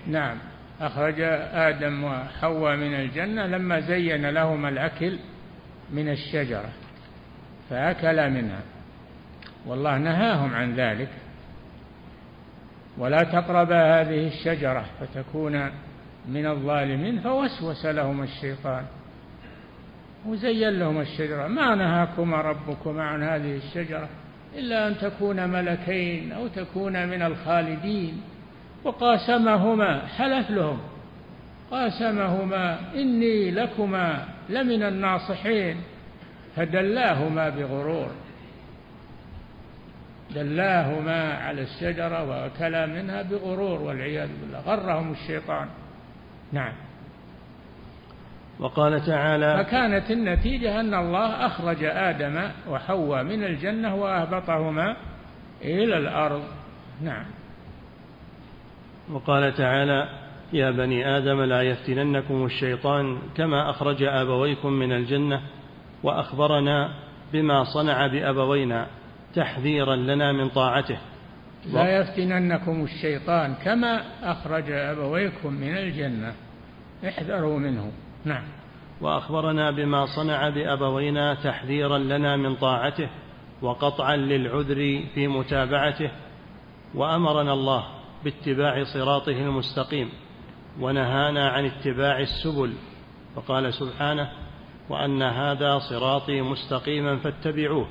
نعم. أخرج آدم وحواء من الجنة لما زين لهما الأكل من الشجرة فأكلا منها. والله نهاهم عن ذلك. ولا تقربا هذه الشجرة فتكون من الظالمين فوسوس لهما الشيطان. وزين لهما الشجرة. ما نهاكما ربكما عن هذه الشجرة إلا أن تكون ملكين أو تكون من الخالدين. وقاسمهما حلف لهم. قاسمهما إني لكما لمن الناصحين. فدلاهما بغرور. دلاهما على الشجرة وأكلا منها بغرور والعياذ بالله. غرهم الشيطان. نعم. وقال تعالى فكانت النتيجة أن الله أخرج آدم وحواء من الجنة وأهبطهما إلى الأرض. نعم. وقال تعالى يا بني آدم لا يفتننكم الشيطان كما أخرج آبويكم من الجنة وأخبرنا بما صنع بأبوينا تحذيرا لنا من طاعته. لا يفتننكم الشيطان كما أخرج آبويكم من الجنة. احذروا منه. نعم. وأخبرنا بما صنع بأبوينا تحذيرا لنا من طاعته وقطعا للعذر في متابعته. وأمرنا الله باتباع صراطه المستقيم ونهانا عن اتباع السبل فقال سبحانه وأن هذا صراطي مستقيما فاتبعوه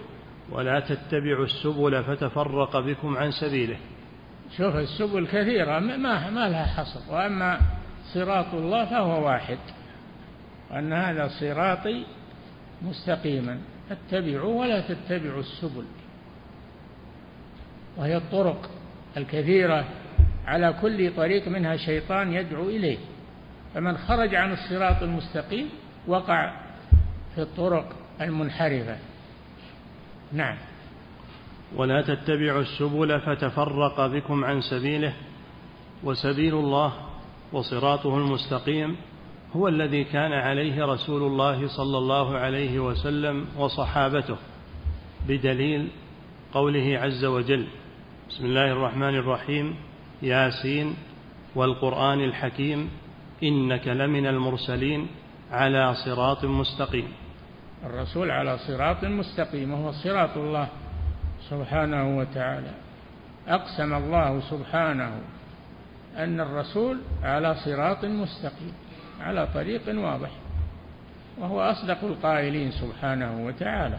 ولا تتبعوا السبل فتفرق بكم عن سبيله. شوف السبل كثيرة ما ما لها حصر وأما صراط الله فهو واحد وأن هذا صراطي مستقيما اتبعوه ولا تتبعوا السبل. وهي الطرق الكثيرة على كل طريق منها شيطان يدعو إليه. فمن خرج عن الصراط المستقيم وقع في الطرق المنحرفة. نعم. ولا تتبعوا السبل فتفرق بكم عن سبيله وسبيل الله وصراطه المستقيم هو الذي كان عليه رسول الله صلى الله عليه وسلم وصحابته بدليل قوله عز وجل بسم الله الرحمن الرحيم ياسين والقرآن الحكيم إنك لمن المرسلين على صراط مستقيم. الرسول على صراط مستقيم وهو صراط الله سبحانه وتعالى. أقسم الله سبحانه أن الرسول على صراط مستقيم على طريق واضح وهو أصدق القائلين سبحانه وتعالى.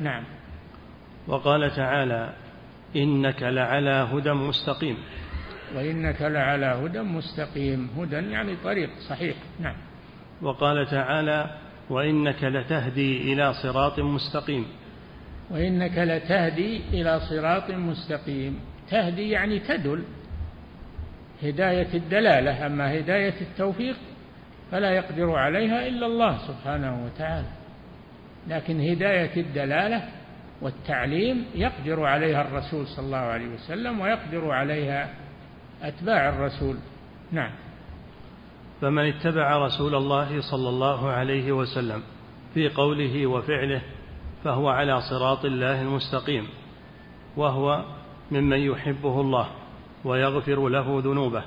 نعم. وقال تعالى إنك لعلى هدى مستقيم. وإنك لعلى هدى مستقيم. هدى يعني طريق صحيح. نعم. وقال تعالى وإنك لتهدي إلى صراط مستقيم. وإنك لتهدي إلى صراط مستقيم. تهدي يعني تدل. هداية الدلالة. أما هداية التوفيق فلا يقدر عليها إلا الله سبحانه وتعالى. لكن هداية الدلالة والتعليم يقدر عليها الرسول صلى الله عليه وسلم ويقدر عليها أتباع الرسول. نعم. فمن اتبع رسول الله صلى الله عليه وسلم في قوله وفعله فهو على صراط الله المستقيم وهو ممن يحبه الله ويغفر له ذنوبه.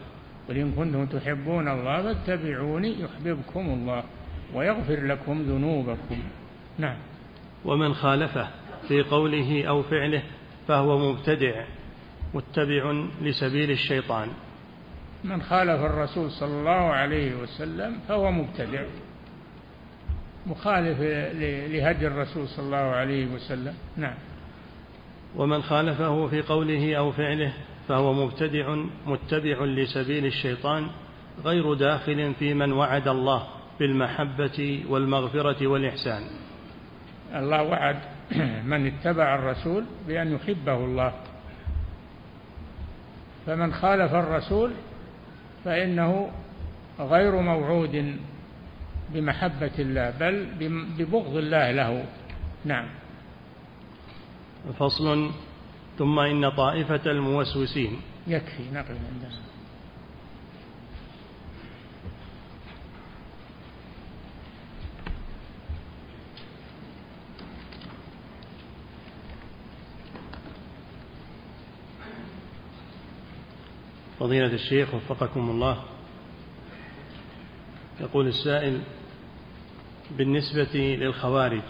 قل إن كنتم تحبون الله فاتبعوني يحببكم الله ويغفر لكم ذنوبكم. نعم. ومن خالفه في قوله أو فعله فهو مبتدع. متبع لسبيل الشيطان. من خالف الرسول صلى الله عليه وسلم فهو مبتدع مخالف لهدي الرسول صلى الله عليه وسلم. نعم. ومن خالفه في قوله أو فعله فهو مبتدع متبع لسبيل الشيطان غير داخل في من وعد الله بالمحبة والمغفرة والإحسان. الله وعد من اتبع الرسول بأن يحبه الله. فمن خالف الرسول فإنه غير موعود بمحبة الله بل ببغض الله له. نعم. فصل. ثم إن طائفة الموسوسين. يكفي نقل عندنا. فضيلة الشيخ وفقكم الله. يقول السائل بالنسبة للخوارج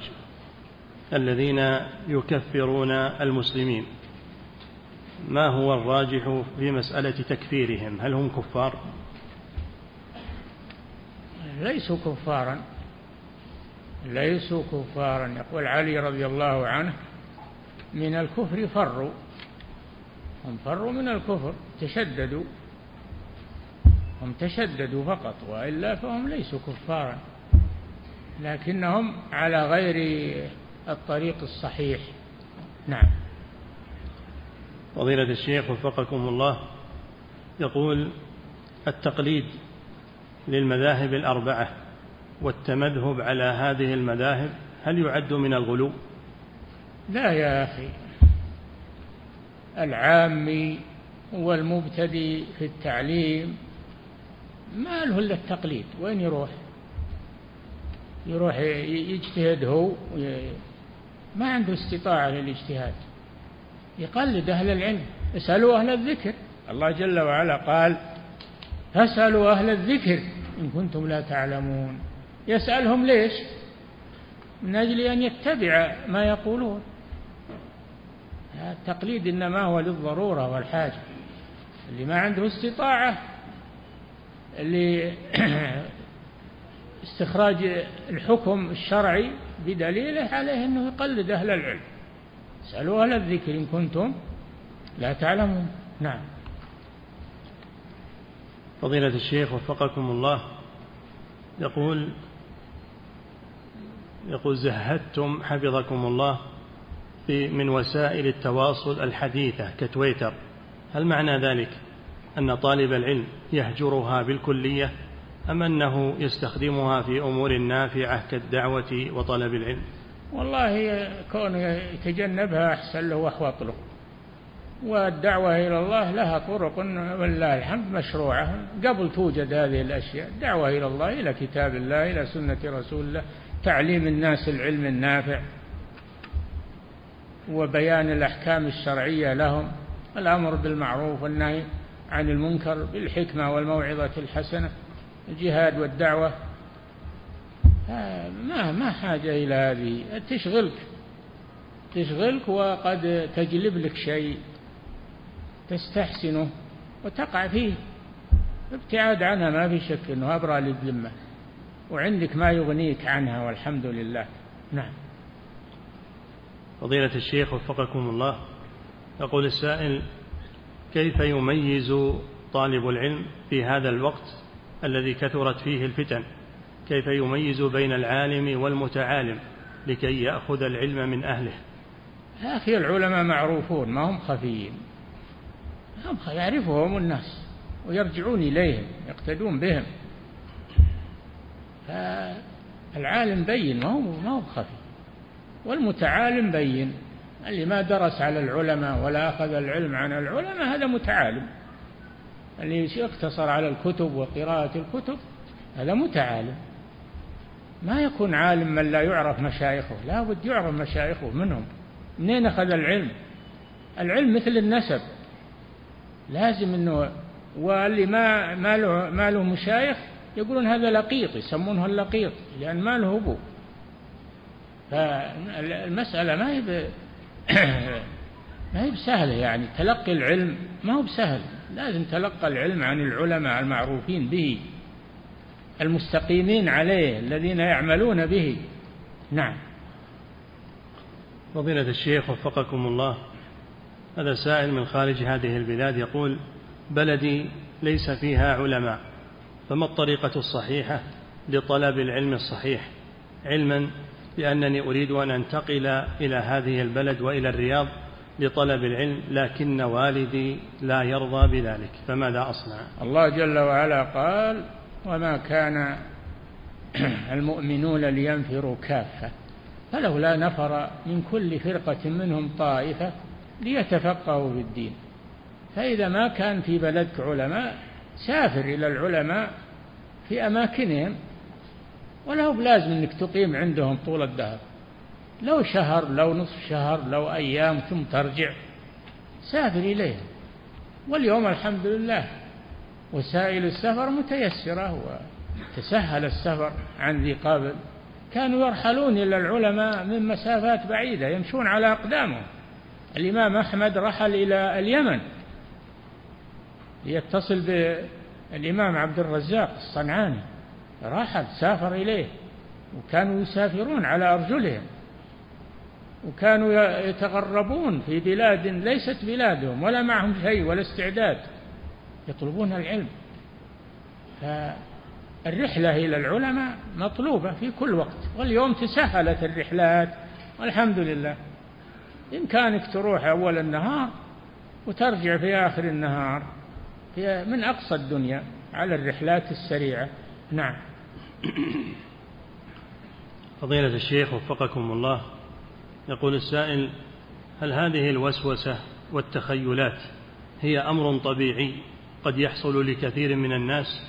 الذين يكفرون المسلمين ما هو الراجح في مسألة تكفيرهم؟ هل هم كفار؟ ليسوا كفارا ليسوا كفارا. يقول علي رضي الله عنه من الكفر فروا. هم فروا من الكفر تشددوا. هم تشددوا فقط وإلا فهم ليسوا كفارا. لكنهم على غير الطريق الصحيح. نعم. فضيلة الشيخ وفقكم الله يقول التقليد للمذاهب الأربعة والتمذهب على هذه المذاهب هل يعد من الغلو؟ لا يا أخي. العامي والمبتدئ في التعليم ما له إلا التقليد. وين يروح؟ يروح يجتهد هو ما عنده استطاعة للاجتهاد. يقلد أهل العلم اسألوا أهل الذكر. الله جل وعلا قال فاسألوا أهل الذكر إن كنتم لا تعلمون. يسألهم ليش؟ من أجل أن يتبع ما يقولون. التقليد إنما هو للضرورة والحاجة. اللي ما عنده استطاعة لاستخراج الحكم الشرعي بدليله عليه أنه يقلد أهل العلم. اسألوا أهل الذكر إن كنتم لا تعلمون. نعم. فضيلة الشيخ وفقكم الله يقول يقول زهدتم حفظكم الله من وسائل التواصل الحديثة كتويتر. هل معنى ذلك أن طالب العلم يهجرها بالكلية أم أنه يستخدمها في أمور نافعة كالدعوة وطلب العلم؟ والله كونه يتجنبها أحسن له وأحوط له والدعوة إلى الله لها طرق ولله الحمد مشروعة. قبل توجد هذه الأشياء الدعوة إلى الله إلى كتاب الله إلى سنة رسول الله تعليم الناس العلم النافع. وبيان الأحكام الشرعية لهم الأمر بالمعروف والنهي عن المنكر بالحكمة والموعظة الحسنة الجهاد والدعوة. ما ما حاجة إلى هذه. تشغلك تشغلك وقد تجلب لك شيء تستحسنه وتقع فيه. ابتعاد عنها ما في شك إنه أبرى للذمة. وعندك ما يغنيك عنها والحمد لله. نعم. فضيلة الشيخ وفقكم الله يقول السائل كيف يميز طالب العلم في هذا الوقت الذي كثرت فيه الفتن؟ كيف يميز بين العالم والمتعالم لكي يأخذ العلم من أهله؟ يا أخي العلماء معروفون ما هم خفيين. هم يعرفهم الناس ويرجعون إليهم يقتدون بهم. فالعالم بين ما هو ما هو خفي والمتعالم بين. اللي ما درس على العلماء ولا أخذ العلم عن العلماء هذا متعالم. اللي يقتصر على الكتب وقراءة الكتب هذا متعالم. ما يكون عالم من لا يعرف مشايخه لا بد يعرف مشايخه منهم. منين أخذ العلم؟ العلم مثل النسب. لازم إنه واللي ما ما له ما له مشايخ يقولون هذا لقيط يسمونه اللقيط لأن ما له أبو فالمسألة ما هي ما هي بسهلة يعني. تلقي العلم ما هو بسهل. لازم تلقى العلم عن العلماء المعروفين به المستقيمين عليه الذين يعملون به. نعم. فضيلة الشيخ وفقكم الله. هذا سائل من خارج هذه البلاد يقول بلدي ليس فيها علماء فما الطريقة الصحيحة لطلب العلم الصحيح؟ علما بأنني أريد أن أنتقل إلى هذه البلد وإلى الرياض لطلب العلم لكن والدي لا يرضى بذلك فماذا أصنع؟ الله جل وعلا قال وما كان المؤمنون لينفروا كافة. فلولا نفر من كل فرقة منهم طائفة ليتفقهوا في الدين. فإذا ما كان في بلدك علماء سافر إلى العلماء في أماكنهم ولا هو بلازم أنك تقيم عندهم طول الدهر. لو شهر لو نصف شهر لو أيام ثم ترجع. سافر إليهم واليوم الحمد لله. وسائل السفر متيسرة وتسهل السفر عن ذي قابل كانوا يرحلون إلى العلماء من مسافات بعيدة يمشون على أقدامهم. الإمام أحمد رحل إلى اليمن. ليتصل بالإمام عبد الرزاق الصنعاني. رحل سافر إليه. وكانوا يسافرون على أرجلهم. وكانوا يتغربون في بلاد ليست بلادهم ولا معهم شيء ولا استعداد. يطلبون العلم. فالرحلة إلى العلماء مطلوبة في كل وقت. واليوم تسهلت الرحلات. والحمد لله. بإمكانك تروح أول النهار وترجع في آخر النهار من أقصى الدنيا على الرحلات السريعة. نعم. فضيلة الشيخ وفقكم الله يقول السائل هل هذه الوسوسة والتخيلات هي أمر طبيعي قد يحصل لكثير من الناس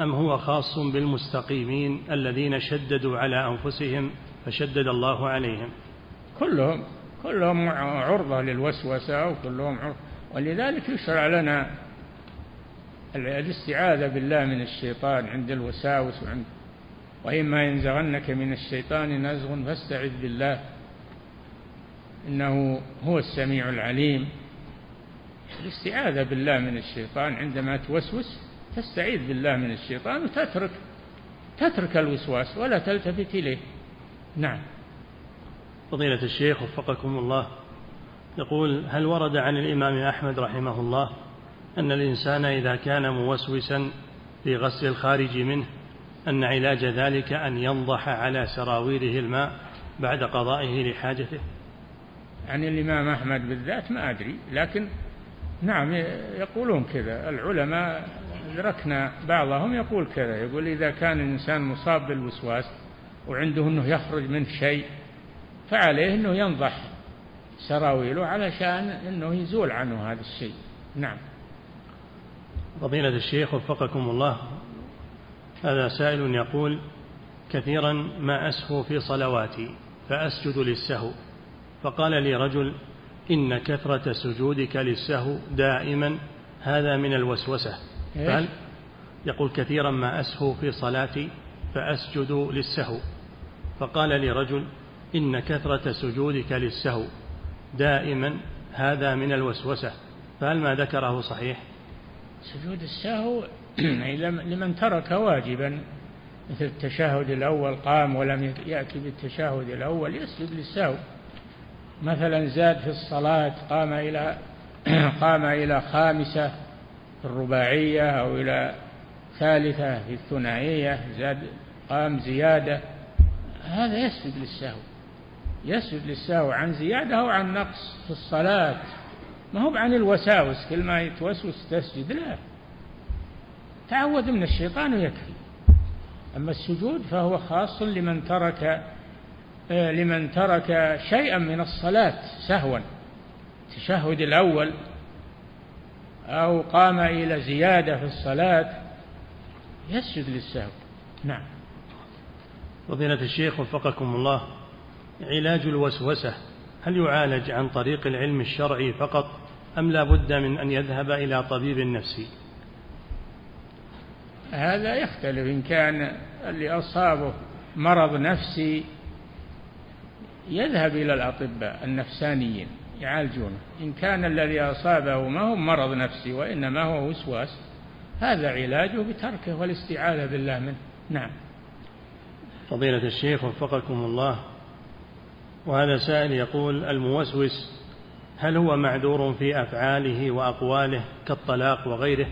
أم هو خاص بالمستقيمين الذين شددوا على أنفسهم فشدد الله عليهم؟ كلهم كلهم عرضة للوسوسة وكلهم عرضة. ولذلك يشرع لنا الاستعاذة بالله من الشيطان عند الوساوس وعند وإما ينزغنك من الشيطان نزغ فاستعذ بالله. إنه هو السميع العليم. الاستعاذة بالله من الشيطان عندما توسوس تستعيذ بالله من الشيطان وتترك تترك الوسواس ولا تلتفت إليه. نعم. فضيلة الشيخ وفقكم الله. يقول هل ورد عن الإمام أحمد رحمه الله أن الإنسان إذا كان موسوسا في غسل الخارج منه أن علاج ذلك أن ينضح على سراويله الماء بعد قضائه لحاجته. عن الإمام أحمد بالذات ما أدري لكن نعم يقولون كذا. العلماء أدركنا بعضهم يقول كذا. يقول إذا كان الإنسان مصاب بالوسواس وعنده أنه يخرج منه شيء فعليه أنه ينضح سراويله علشان أنه يزول عنه هذا الشيء. نعم. فضيلة الشيخ وفقكم الله. هذا سائل يقول كثيرا ما أسهو في صلواتي فأسجد للسهو. فقال لي رجل إن كثرة سجودك للسهو دائما هذا من الوسوسة. قال يقول كثيرا ما أسهو في صلاتي فأسجد للسهو. فقال لي رجل إن كثرة سجودك للسهو دائما هذا من الوسوسة. فهل ما ذكره صحيح؟ سجود السهو لمن ترك واجبا مثل التشهد الأول قام ولم يأتي بالتشهد الأول يسجد للسهو. مثلا زاد في الصلاة قام إلى قام إلى خامسة في الرباعية أو إلى ثالثة في الثنائية زاد قام زيادة. هذا يسجد للسهو. يسجد للسهو عن زيادة أو عن نقص في الصلاة. ما هو عن الوساوس كل ما يتوسوس تسجد. لا. تعود من الشيطان ويكفي. أما السجود فهو خاص لمن ترك آه، لمن ترك شيئا من الصلاة سهوا التشهد الأول أو قام إلى زيادة في الصلاة يسجد للسهو. نعم. فضيلة الشيخ وفقكم الله علاج الوسوسة هل يعالج عن طريق العلم الشرعي فقط أم لا بد من أن يذهب إلى طبيب نفسي؟ هذا يختلف. إن كان اللي أصابه مرض نفسي يذهب إلى الأطباء النفسانيين يعالجونه. إن كان الذي أصابه ما هو مرض نفسي وإنما هو وسواس هذا علاجه بتركه والاستعاذة بالله منه. نعم. فضيلة الشيخ وفقكم الله. وهذا سائل يقول الموسوس هل هو معذور في أفعاله وأقواله كالطلاق وغيره؟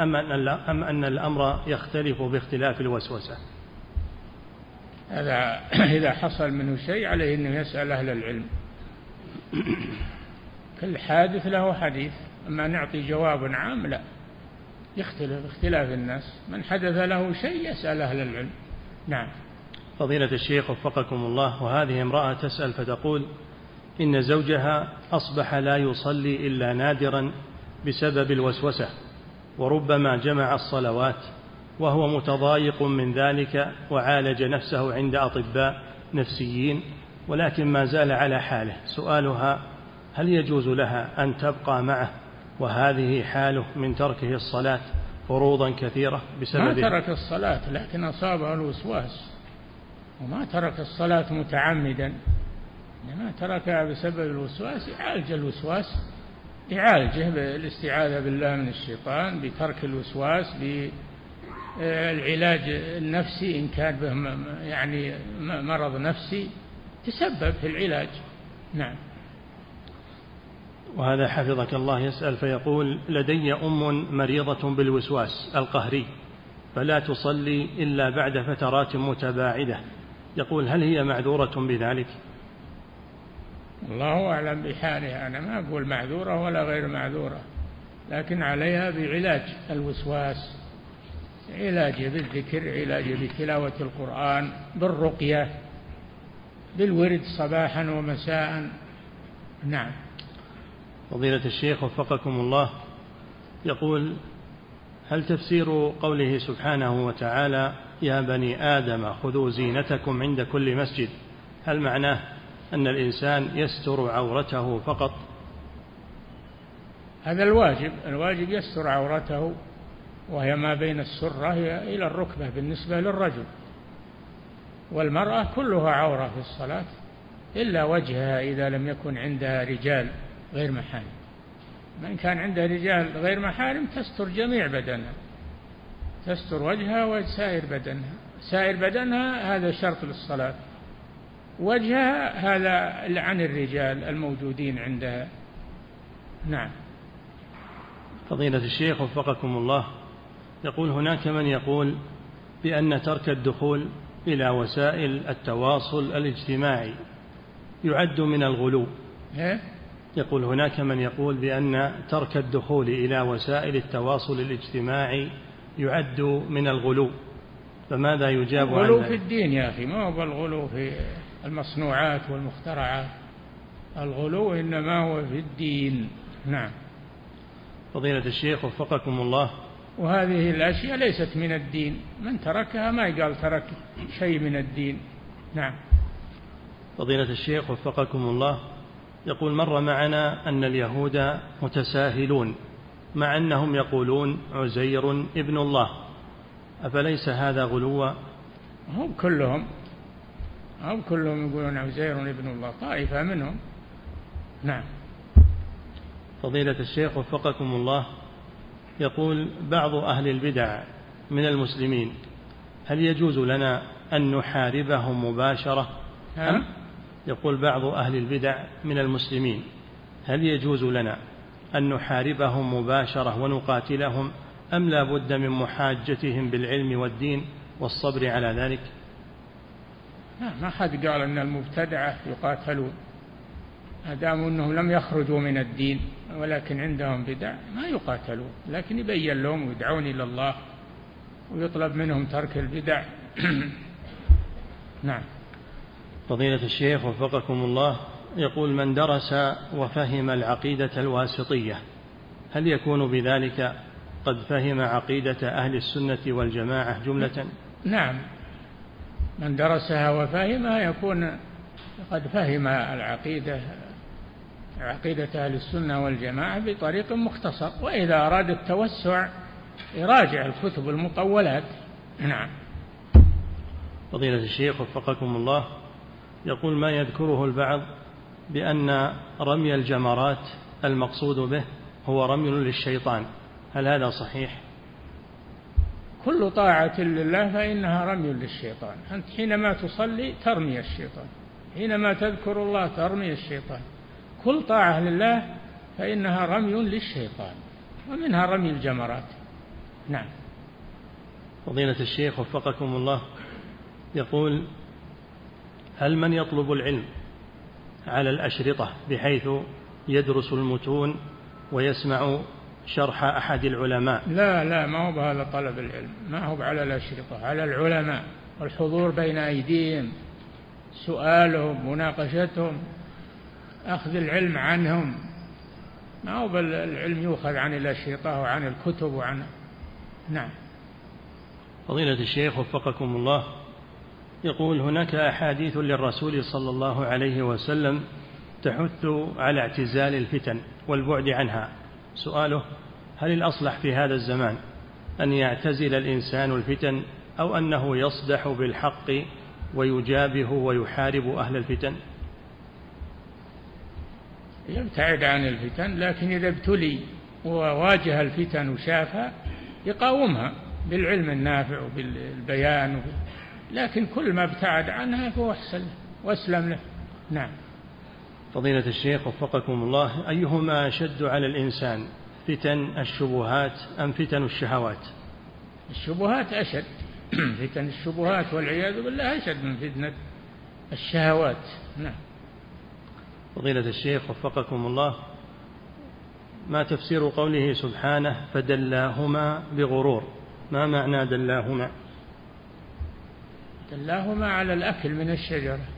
أم أن, أم أن الأمر يختلف باختلاف الوسوسة؟ هذا إذا حصل منه شيء عليه أنه يسأل أهل العلم. كل حادث له حديث. أما نعطي جواب عام لا. يختلف اختلاف الناس. من حدث له شيء يسأل أهل العلم. نعم. فضيلة الشيخ وفقكم الله وهذه امرأة تسأل فتقول إن زوجها أصبح لا يصلي إلا نادرا بسبب الوسوسة. وربما جمع الصلوات وهو متضايق من ذلك وعالج نفسه عند أطباء نفسيين ولكن ما زال على حاله. سؤالها هل يجوز لها أن تبقى معه وهذه حاله من تركه الصلاة فروضا كثيرة بسبب ما ترك الصلاة لكن أصابه الوسواس. وما ترك الصلاة متعمدا. إنما تركها بسبب الوسواس يعالج الوسواس. يعالجه بالاستعاذة بالله من الشيطان بترك الوسواس بالعلاج النفسي إن كان به يعني مرض نفسي تسبب في العلاج. نعم. وهذا حفظك الله يسأل فيقول لدي أم مريضة بالوسواس القهري فلا تصلي إلا بعد فترات متباعدة. يقول هل هي معذورة بذلك؟ الله أعلم بحالها أنا ما أقول معذورة ولا غير معذورة لكن عليها بعلاج الوسواس علاجه بالذكر علاجه بتلاوة القرآن بالرقية بالورد صباحا ومساء. نعم. فضيلة الشيخ وفقكم الله يقول هل تفسير قوله سبحانه وتعالى يا بني آدم خذوا زينتكم عند كل مسجد هل معناه أن الإنسان يستر عورته فقط. هذا الواجب الواجب يستر عورته وهي ما بين السرة إلى الركبة بالنسبة للرجل. والمرأة كلها عورة في الصلاة إلا وجهها إذا لم يكن عندها رجال غير محارم. من كان عندها رجال غير محارم تستر جميع بدنها. تستر وجهها وسائر بدنها. سائر بدنها هذا شرط للصلاة. وجهها هذا عن الرجال الموجودين عندها. نعم. فضيلة الشيخ وفقكم الله يقول هناك من يقول بأن ترك الدخول إلى وسائل التواصل الاجتماعي يعد من الغلو. إيه؟ يقول هناك من يقول بأن ترك الدخول إلى وسائل التواصل الاجتماعي يعد من الغلو. فماذا يجاب عن الغلو في الدين يا أخي ما هو الغلو في المصنوعات والمخترعات. الغلو إنما هو في الدين. نعم. فضيلة الشيخ وفقكم الله. وهذه الأشياء ليست من الدين. من تركها ما يقال ترك شيء من الدين. نعم. فضيلة الشيخ وفقكم الله. يقول مر معنا أن اليهود متساهلون مع أنهم يقولون عزير ابن الله. أفليس هذا غلوا هم كلهم هم كلهم يقولون عزير ابن الله طائفة منهم. نعم. فضيلة الشيخ وفقكم الله يقول بعض أهل البدع من المسلمين هل يجوز لنا أن نحاربهم مباشرة؟ أم؟ يقول بعض أهل البدع من المسلمين هل يجوز لنا أن نحاربهم مباشرة ونقاتلهم؟ أم لا بد من محاجتهم بالعلم والدين والصبر على ذلك؟ ما حد قال أن المبتدعة يقاتلون. ما داموا أنهم لم يخرجوا من الدين ولكن عندهم بدع ما يقاتلون. لكن يبين لهم ويدعون إلى الله ويطلب منهم ترك البدع. نعم. فضيلة الشيخ وفقكم الله يقول من درس وفهم العقيدة الواسطية هل يكون بذلك قد فهم عقيدة أهل السنة والجماعة جملة؟ نعم. من درسها وفهمها يكون قد فهم العقيدة عقيدة أهل السنة والجماعة بطريق مختصر وإذا أراد التوسع يراجع الكتب المطولات نعم فضيلة الشيخ وفقكم الله يقول ما يذكره البعض بأن رمي الجمرات المقصود به هو رمي للشيطان هل هذا صحيح؟ كل طاعة لله فإنها رمي للشيطان. أنت حينما تصلي ترمي الشيطان. حينما تذكر الله ترمي الشيطان. كل طاعة لله فإنها رمي للشيطان. ومنها رمي الجمرات. نعم. فضيلة الشيخ وفقكم الله يقول هل من يطلب العلم على الأشرطة بحيث يدرس المتون ويسمع شرح أحد العلماء؟ لا لا ما هو بهذا طلب العلم. ما هو على الأشرطة على العلماء. والحضور بين أيديهم سؤالهم مناقشتهم أخذ العلم عنهم. ما هو العلم يؤخذ عن الأشرطة وعن الكتب وعن نعم. فضيلة الشيخ وفقكم الله يقول هناك أحاديث للرسول صلى الله عليه وسلم تحث على اعتزال الفتن والبعد عنها. سؤاله هل الأصلح في هذا الزمان أن يعتزل الإنسان الفتن أو أنه يصدح بالحق ويجابه ويحارب أهل الفتن؟ يبتعد عن الفتن لكن إذا ابتلي وواجه الفتن وشافها يقاومها بالعلم النافع وبالبيان وبال... لكن كل ما ابتعد عنها فهو أحسن وأسلم له. نعم. فضيلة الشيخ وفقكم الله أيهما أشد على الإنسان فتن الشبهات أم فتن الشهوات؟ الشبهات أشد فتن الشبهات والعياذ بالله أشد من فتنة الشهوات. نعم. فضيلة الشيخ وفقكم الله ما تفسير قوله سبحانه فدلاهما بغرور؟ ما معنى دلاهما؟ دلاهما على الأكل من الشجرة.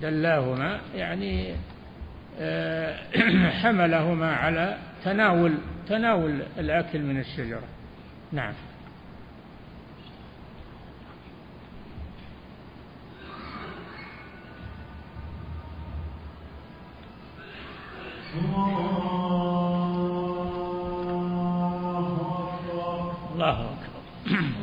دلاهما يعني آه، حملهما على تناول تناول الأكل من الشجرة. نعم. الله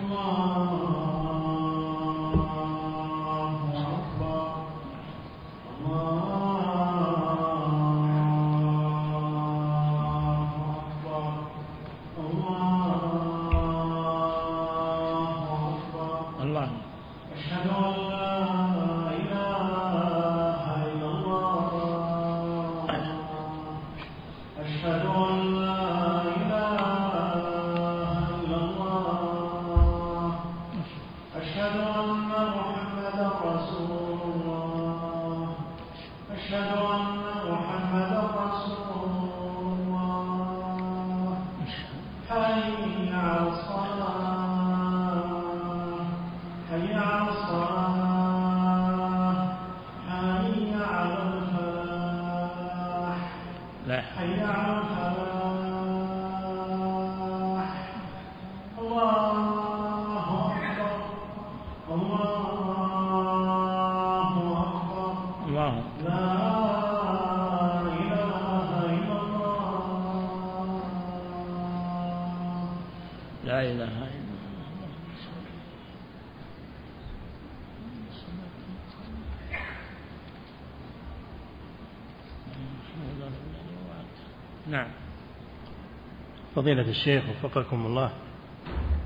فضيلة الشيخ وفقكم الله.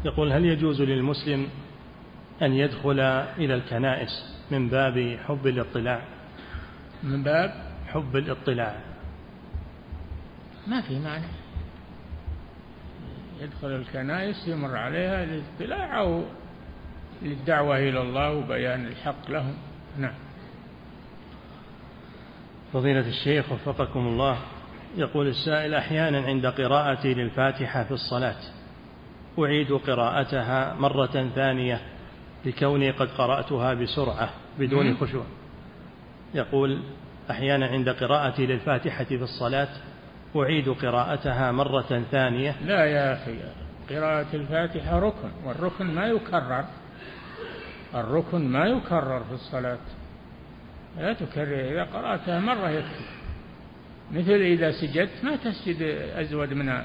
يقول هل يجوز للمسلم أن يدخل إلى الكنائس من باب حب الاطلاع؟ من باب حب الاطلاع. ما في معنى يدخل الكنائس يمر عليها للاطلاع أو للدعوة إلى الله وبيان الحق لهم. نعم. فضيلة الشيخ وفقكم الله يقول السائل أحيانا عند قراءتي للفاتحة في الصلاة أعيد قراءتها مرة ثانية لكوني قد قرأتها بسرعة بدون خشوع. يقول أحيانا عند قراءتي للفاتحة في الصلاة أعيد قراءتها مرة ثانية. لا يا أخي قراءة الفاتحة ركن والركن ما يكرر الركن ما يكرر في الصلاة. لا تكرر إذا قرأتها مرة يكفي. مثل إذا سجدت ما تسجد أزود من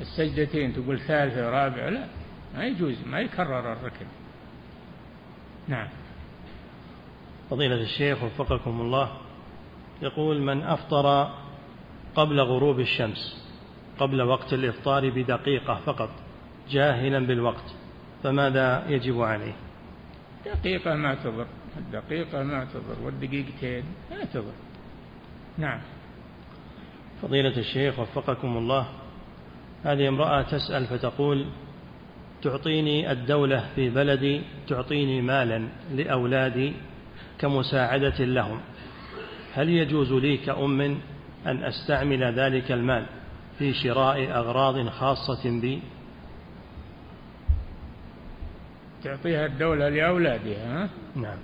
السجدتين تقول ثالثة رابعة لا ما يجوز ما يكرر الركن. نعم. فضيلة الشيخ وفقكم الله يقول من أفطر قبل غروب الشمس قبل وقت الإفطار بدقيقة فقط جاهلا بالوقت فماذا يجب عليه؟ دقيقة ما تضر الدقيقة ما تضر والدقيقتين ما تضر نعم. فضيلة الشيخ وفقكم الله هذه امرأة تسأل فتقول تعطيني الدولة في بلدي تعطيني مالا لأولادي كمساعدة لهم. هل يجوز لي كأم أن أستعمل ذلك المال في شراء أغراض خاصة بي؟ تعطيها الدولة لأولادها ها؟ نعم.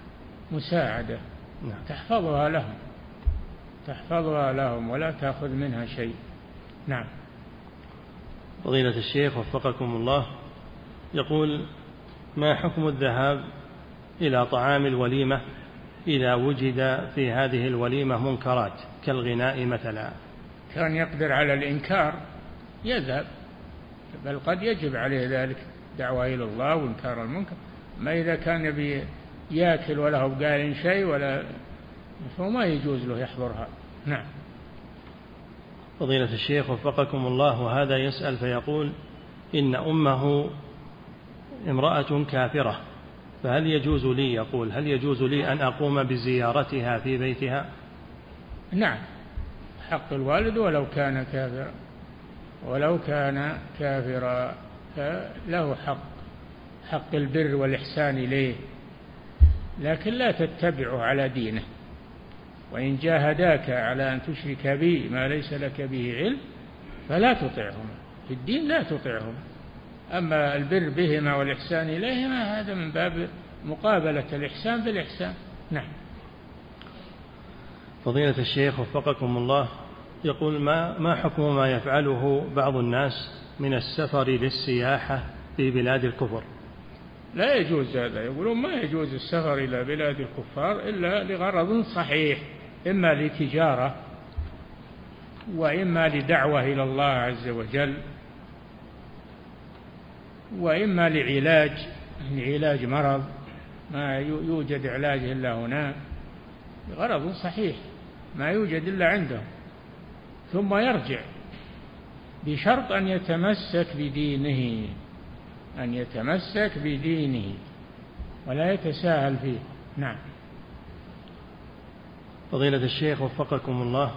مساعدة نعم. تحفظها لهم. تحفظها لهم ولا تأخذ منها شيء. نعم. فضيلة الشيخ وفقكم الله يقول ما حكم الذهاب إلى طعام الوليمة إذا وجد في هذه الوليمة منكرات كالغناء مثلا؟ كان يقدر على الإنكار يذهب بل قد يجب عليه ذلك دعوة إلى الله وإنكار المنكر. ما إذا كان يبي يأكل ولا هو قال شيء ولا فما يجوز له يحضرها. نعم. فضيلة الشيخ وفقكم الله وهذا يسأل فيقول إن أمه امرأة كافرة فهل يجوز لي يقول هل يجوز لي أن أقوم بزيارتها في بيتها؟ نعم. حق الوالد ولو كان كافرا. ولو كان كافرا فله حق حق البر والإحسان إليه. لكن لا تتبعه على دينه. وإن جاهداك على أن تشرك بي ما ليس لك به علم فلا تطعهما. في الدين لا تطعهما. أما البر بهما والإحسان إليهما هذا من باب مقابلة الإحسان بالإحسان. نعم. فضيلة الشيخ وفقكم الله يقول ما ما حكم ما يفعله بعض الناس من السفر للسياحة في بلاد الكفر؟ لا يجوز هذا. يقولون ما يجوز السفر إلى بلاد الكفار إلا لغرض صحيح. إما لتجارة وإما لدعوة إلى الله عز وجل وإما لعلاج لعلاج مرض ما يوجد علاج إلا هناك بغرض صحيح ما يوجد إلا عندهم ثم يرجع بشرط أن يتمسك بدينه أن يتمسك بدينه ولا يتساهل فيه. نعم. فضيلة الشيخ وفقكم الله.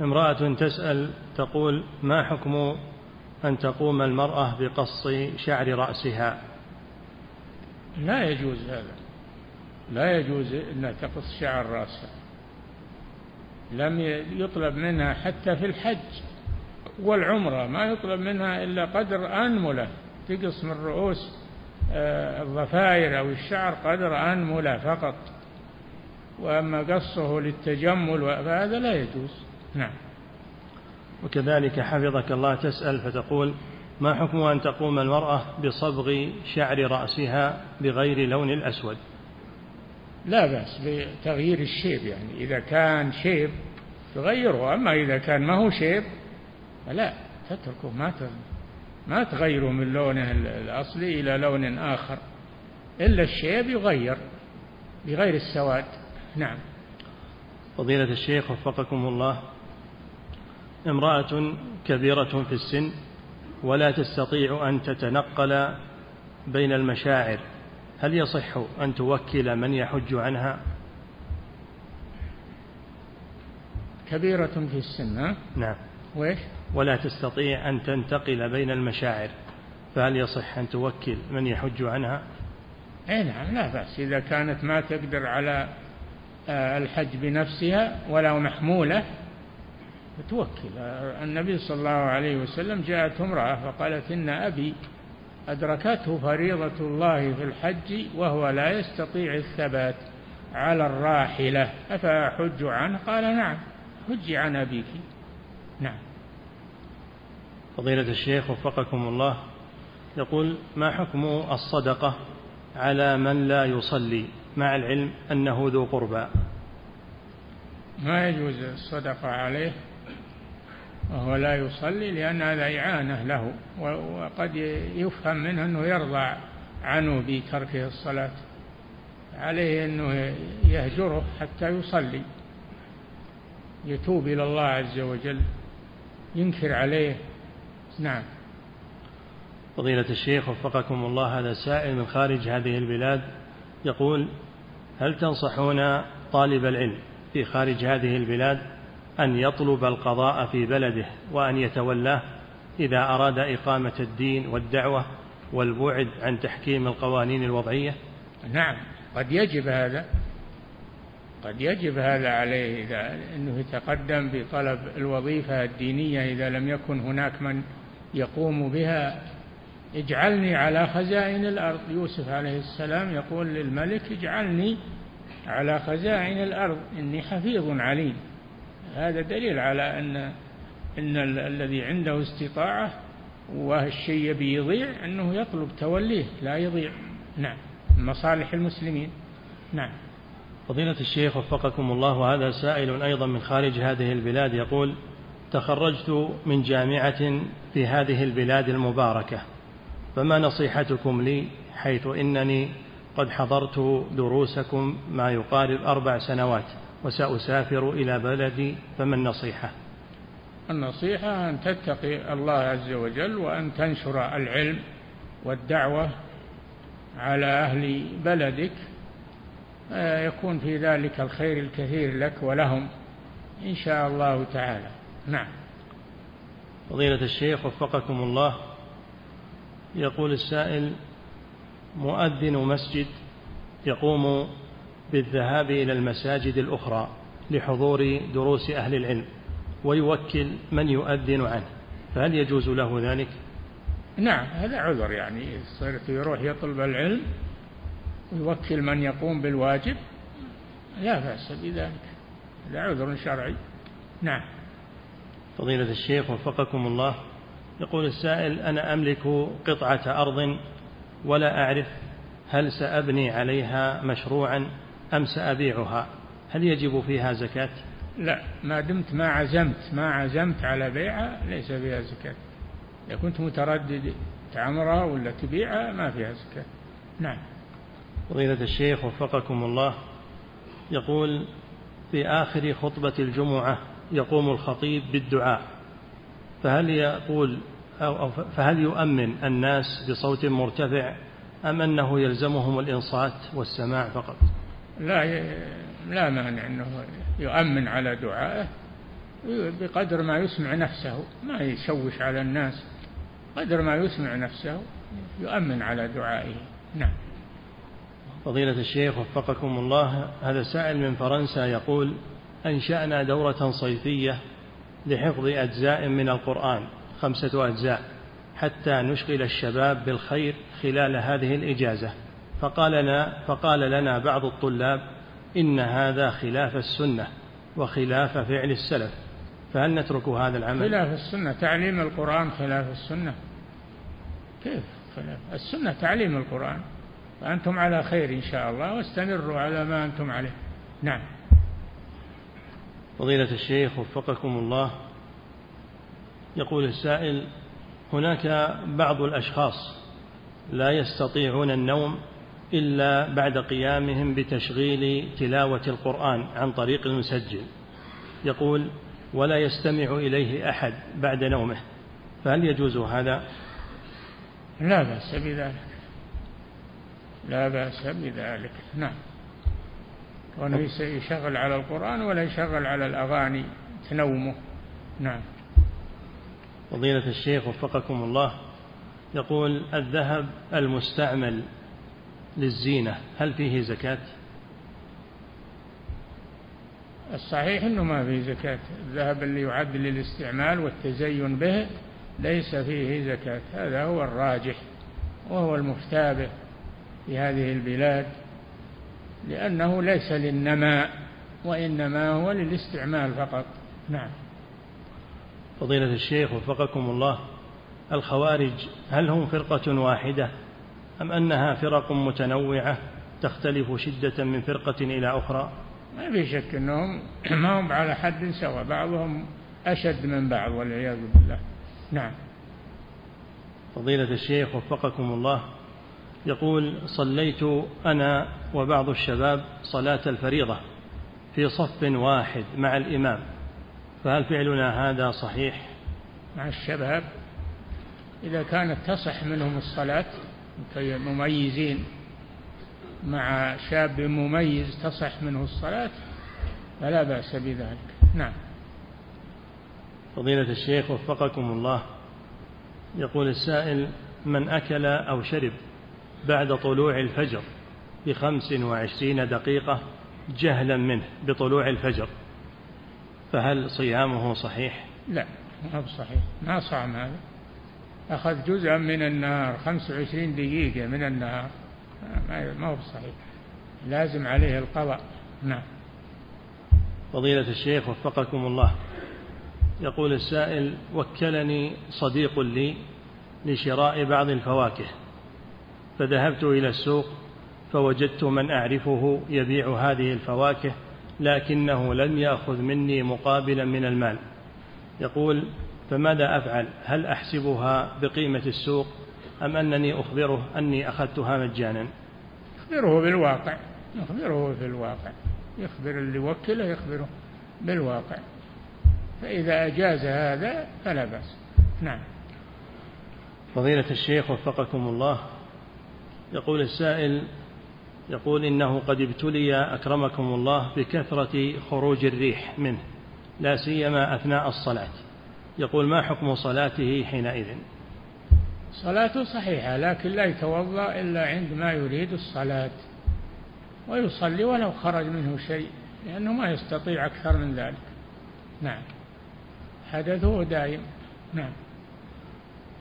امرأة تسأل تقول ما حكم أن تقوم المرأة بقص شعر رأسها؟ لا يجوز هذا. لا يجوز أن تقص شعر رأسها. لم يطلب منها حتى في الحج والعمرة ما يطلب منها إلا قدر أنملة. تقص من رؤوس آه، الضفائر أو الشعر قدر أنملة فقط. وأما قصه للتجمل فهذا لا يجوز. نعم. وكذلك حفظك الله تسأل فتقول ما حكم أن تقوم المرأة بصبغ شعر رأسها بغير لون الأسود؟ لا بأس بتغيير الشيب يعني. إذا كان شيب تغيره أما إذا كان ما هو شيب فلا تتركه ما ما تغيره من لونه الأصلي إلى لون آخر. إلا الشيب يغير بغير السواد. نعم. فضيلة الشيخ وفقكم الله امرأة كبيرة في السن ولا تستطيع أن تتنقل بين المشاعر هل يصح أن توكل من يحج عنها؟ كبيرة في السن ها؟ نعم. وإيش؟ ولا تستطيع أن تنتقل بين المشاعر فهل يصح أن توكل من يحج عنها؟ أي نعم لا بأس إذا كانت ما تقدر على الحج بنفسها ولا محمولة. توكل النبي صلى الله عليه وسلم جاءت امرأة فقالت إن أبي أدركته فريضة الله في الحج وهو لا يستطيع الثبات على الراحلة. أفأحج عنه؟ قال نعم. حجي عن أبيك. نعم. فضيلة الشيخ وفقكم الله يقول ما حكم الصدقة على من لا يصلي؟ مع العلم أنه ذو قربى. ما يجوز الصدقة عليه وهو لا يصلي لأن هذا إعانة له وقد يفهم منه أنه يرضى عنه بتركه الصلاة. عليه أنه يهجره حتى يصلي. يتوب إلى الله عز وجل. ينكر عليه. نعم. فضيلة الشيخ وفقكم الله هذا سائل من خارج هذه البلاد. يقول هل تنصحون طالب العلم في خارج هذه البلاد أن يطلب القضاء في بلده وأن يتولاه إذا أراد إقامة الدين والدعوة والبعد عن تحكيم القوانين الوضعية؟ نعم قد يجب هذا. قد يجب هذا عليه إذا أنه يتقدم بطلب الوظيفة الدينية إذا لم يكن هناك من يقوم بها. اجعلني على خزائن الأرض. يوسف عليه السلام يقول للملك اجعلني على خزائن الأرض. إني حفيظ عليم. هذا دليل على أن أن الذي عنده استطاعة والشيء يبي يضيع أنه يطلب توليه لا يضيع. نعم. مصالح المسلمين. نعم. فضيلة الشيخ وفقكم الله هذا سائل أيضا من خارج هذه البلاد يقول تخرجت من جامعة في هذه البلاد المباركة. فما نصيحتكم لي حيث إنني قد حضرت دروسكم ما يقارب أربع سنوات وسأسافر إلى بلدي فما النصيحة؟ النصيحة أن تتقي الله عز وجل وأن تنشر العلم والدعوة على أهل بلدك. يكون في ذلك الخير الكثير لك ولهم إن شاء الله تعالى. نعم. فضيلة الشيخ وفقكم الله يقول السائل مؤذن مسجد يقوم بالذهاب إلى المساجد الأخرى لحضور دروس أهل العلم ويوكل من يؤذن عنه فهل يجوز له ذلك؟ نعم هذا عذر يعني صرت يروح يطلب العلم ويوكل من يقوم بالواجب لا بأس بذلك هذا عذر شرعي نعم فضيلة الشيخ وفقكم الله يقول السائل أنا أملك قطعة أرض ولا أعرف هل سأبني عليها مشروعا أم سأبيعها. هل يجب فيها زكاة؟ لا ما دمت ما عزمت ما عزمت على بيعها ليس فيها زكاة. إذا كنت متردد تعمرها ولا تبيعها ما فيها زكاة. نعم. فضيلة الشيخ وفقكم الله يقول في آخر خطبة الجمعة يقوم الخطيب بالدعاء. فهل يقول أو فهل يؤمن الناس بصوت مرتفع أم أنه يلزمهم الإنصات والسماع فقط؟ لا لا مانع أنه يؤمن على دعائه بقدر ما يسمع نفسه ما يشوش على الناس قدر ما يسمع نفسه يؤمن على دعائه. نعم. فضيلة الشيخ وفقكم الله هذا سائل من فرنسا يقول أنشأنا دورة صيفية لحفظ أجزاء من القرآن خمسة أجزاء حتى نشغل الشباب بالخير خلال هذه الإجازة. فقال لنا فقال لنا بعض الطلاب إن هذا خلاف السنة وخلاف فعل السلف. فهل نترك هذا العمل؟ خلاف السنة تعليم القرآن خلاف السنة. كيف خلاف؟ السنة تعليم القرآن. فأنتم على خير إن شاء الله واستمروا على ما أنتم عليه. نعم. فضيلة الشيخ وفقكم الله يقول السائل هناك بعض الأشخاص لا يستطيعون النوم إلا بعد قيامهم بتشغيل تلاوة القرآن عن طريق المسجل. يقول ولا يستمع إليه أحد بعد نومه. فهل يجوز هذا؟ لا بأس بذلك. لا بأس بذلك. نعم. وأنه يشغل على القرآن ولا يشغل على الأغاني تنومه. نعم. فضيلة الشيخ وفقكم الله يقول الذهب المستعمل للزينة هل فيه زكاة؟ الصحيح أنه ما فيه زكاة. الذهب اللي يعد للاستعمال والتزين به ليس فيه زكاة. هذا هو الراجح وهو المفتابه في هذه البلاد. لأنه ليس للنماء وإنما هو للاستعمال فقط. نعم. فضيلة الشيخ وفقكم الله الخوارج هل هم فرقة واحدة أم أنها فرق متنوعة تختلف شدة من فرقة إلى أخرى؟ ما في شك أنهم ما هم على حد سواء بعضهم أشد من بعض والعياذ بالله. نعم. فضيلة الشيخ وفقكم الله يقول صليت أنا وبعض الشباب صلاة الفريضة في صف واحد مع الإمام فهل فعلنا هذا صحيح؟ مع الشباب إذا كانت تصح منهم الصلاة مميزين مع شاب مميز تصح منه الصلاة فلا بأس بذلك. نعم. فضيلة الشيخ وفقكم الله يقول السائل من أكل أو شرب بعد طلوع الفجر بخمس وعشرين دقيقة جهلا منه بطلوع الفجر. فهل صيامه صحيح؟ لا ما هو صحيح. ما صام هذا. أخذ جزءا من النهار خمس وعشرين دقيقة من النهار ما هو صحيح. لازم عليه القضاء. نعم. فضيلة الشيخ وفقكم الله. يقول السائل وكلني صديق لي لشراء بعض الفواكه. فذهبت إلى السوق فوجدت من أعرفه يبيع هذه الفواكه لكنه لم يأخذ مني مقابلا من المال. يقول فماذا أفعل؟ هل أحسبها بقيمة السوق أم أنني أخبره أني أخذتها مجانا؟ أخبره بالواقع أخبره في الواقع يخبر اللي وكله يخبره بالواقع. فإذا أجاز هذا فلا بأس. نعم. فضيلة الشيخ وفقكم الله يقول السائل يقول إنه قد ابتلي أكرمكم الله بكثرة خروج الريح منه لا سيما أثناء الصلاة. يقول ما حكم صلاته حينئذ؟ صلاته صحيحة لكن لا يتوضأ إلا عندما يريد الصلاة ويصلي ولو خرج منه شيء لأنه ما يستطيع أكثر من ذلك. نعم. حدثه دائم. نعم.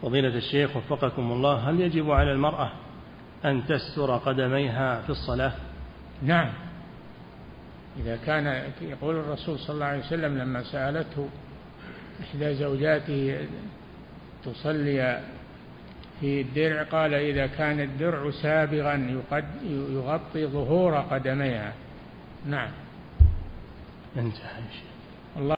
فضيلة الشيخ وفقكم الله هل يجب على المرأة أن تستر قدميها في الصلاة؟ نعم. إذا كان يقول الرسول صلى الله عليه وسلم لما سألته إحدى زوجاته تصلي في الدرع قال إذا كان الدرع سابغا يغطي ظهور قدميها. نعم. انتهى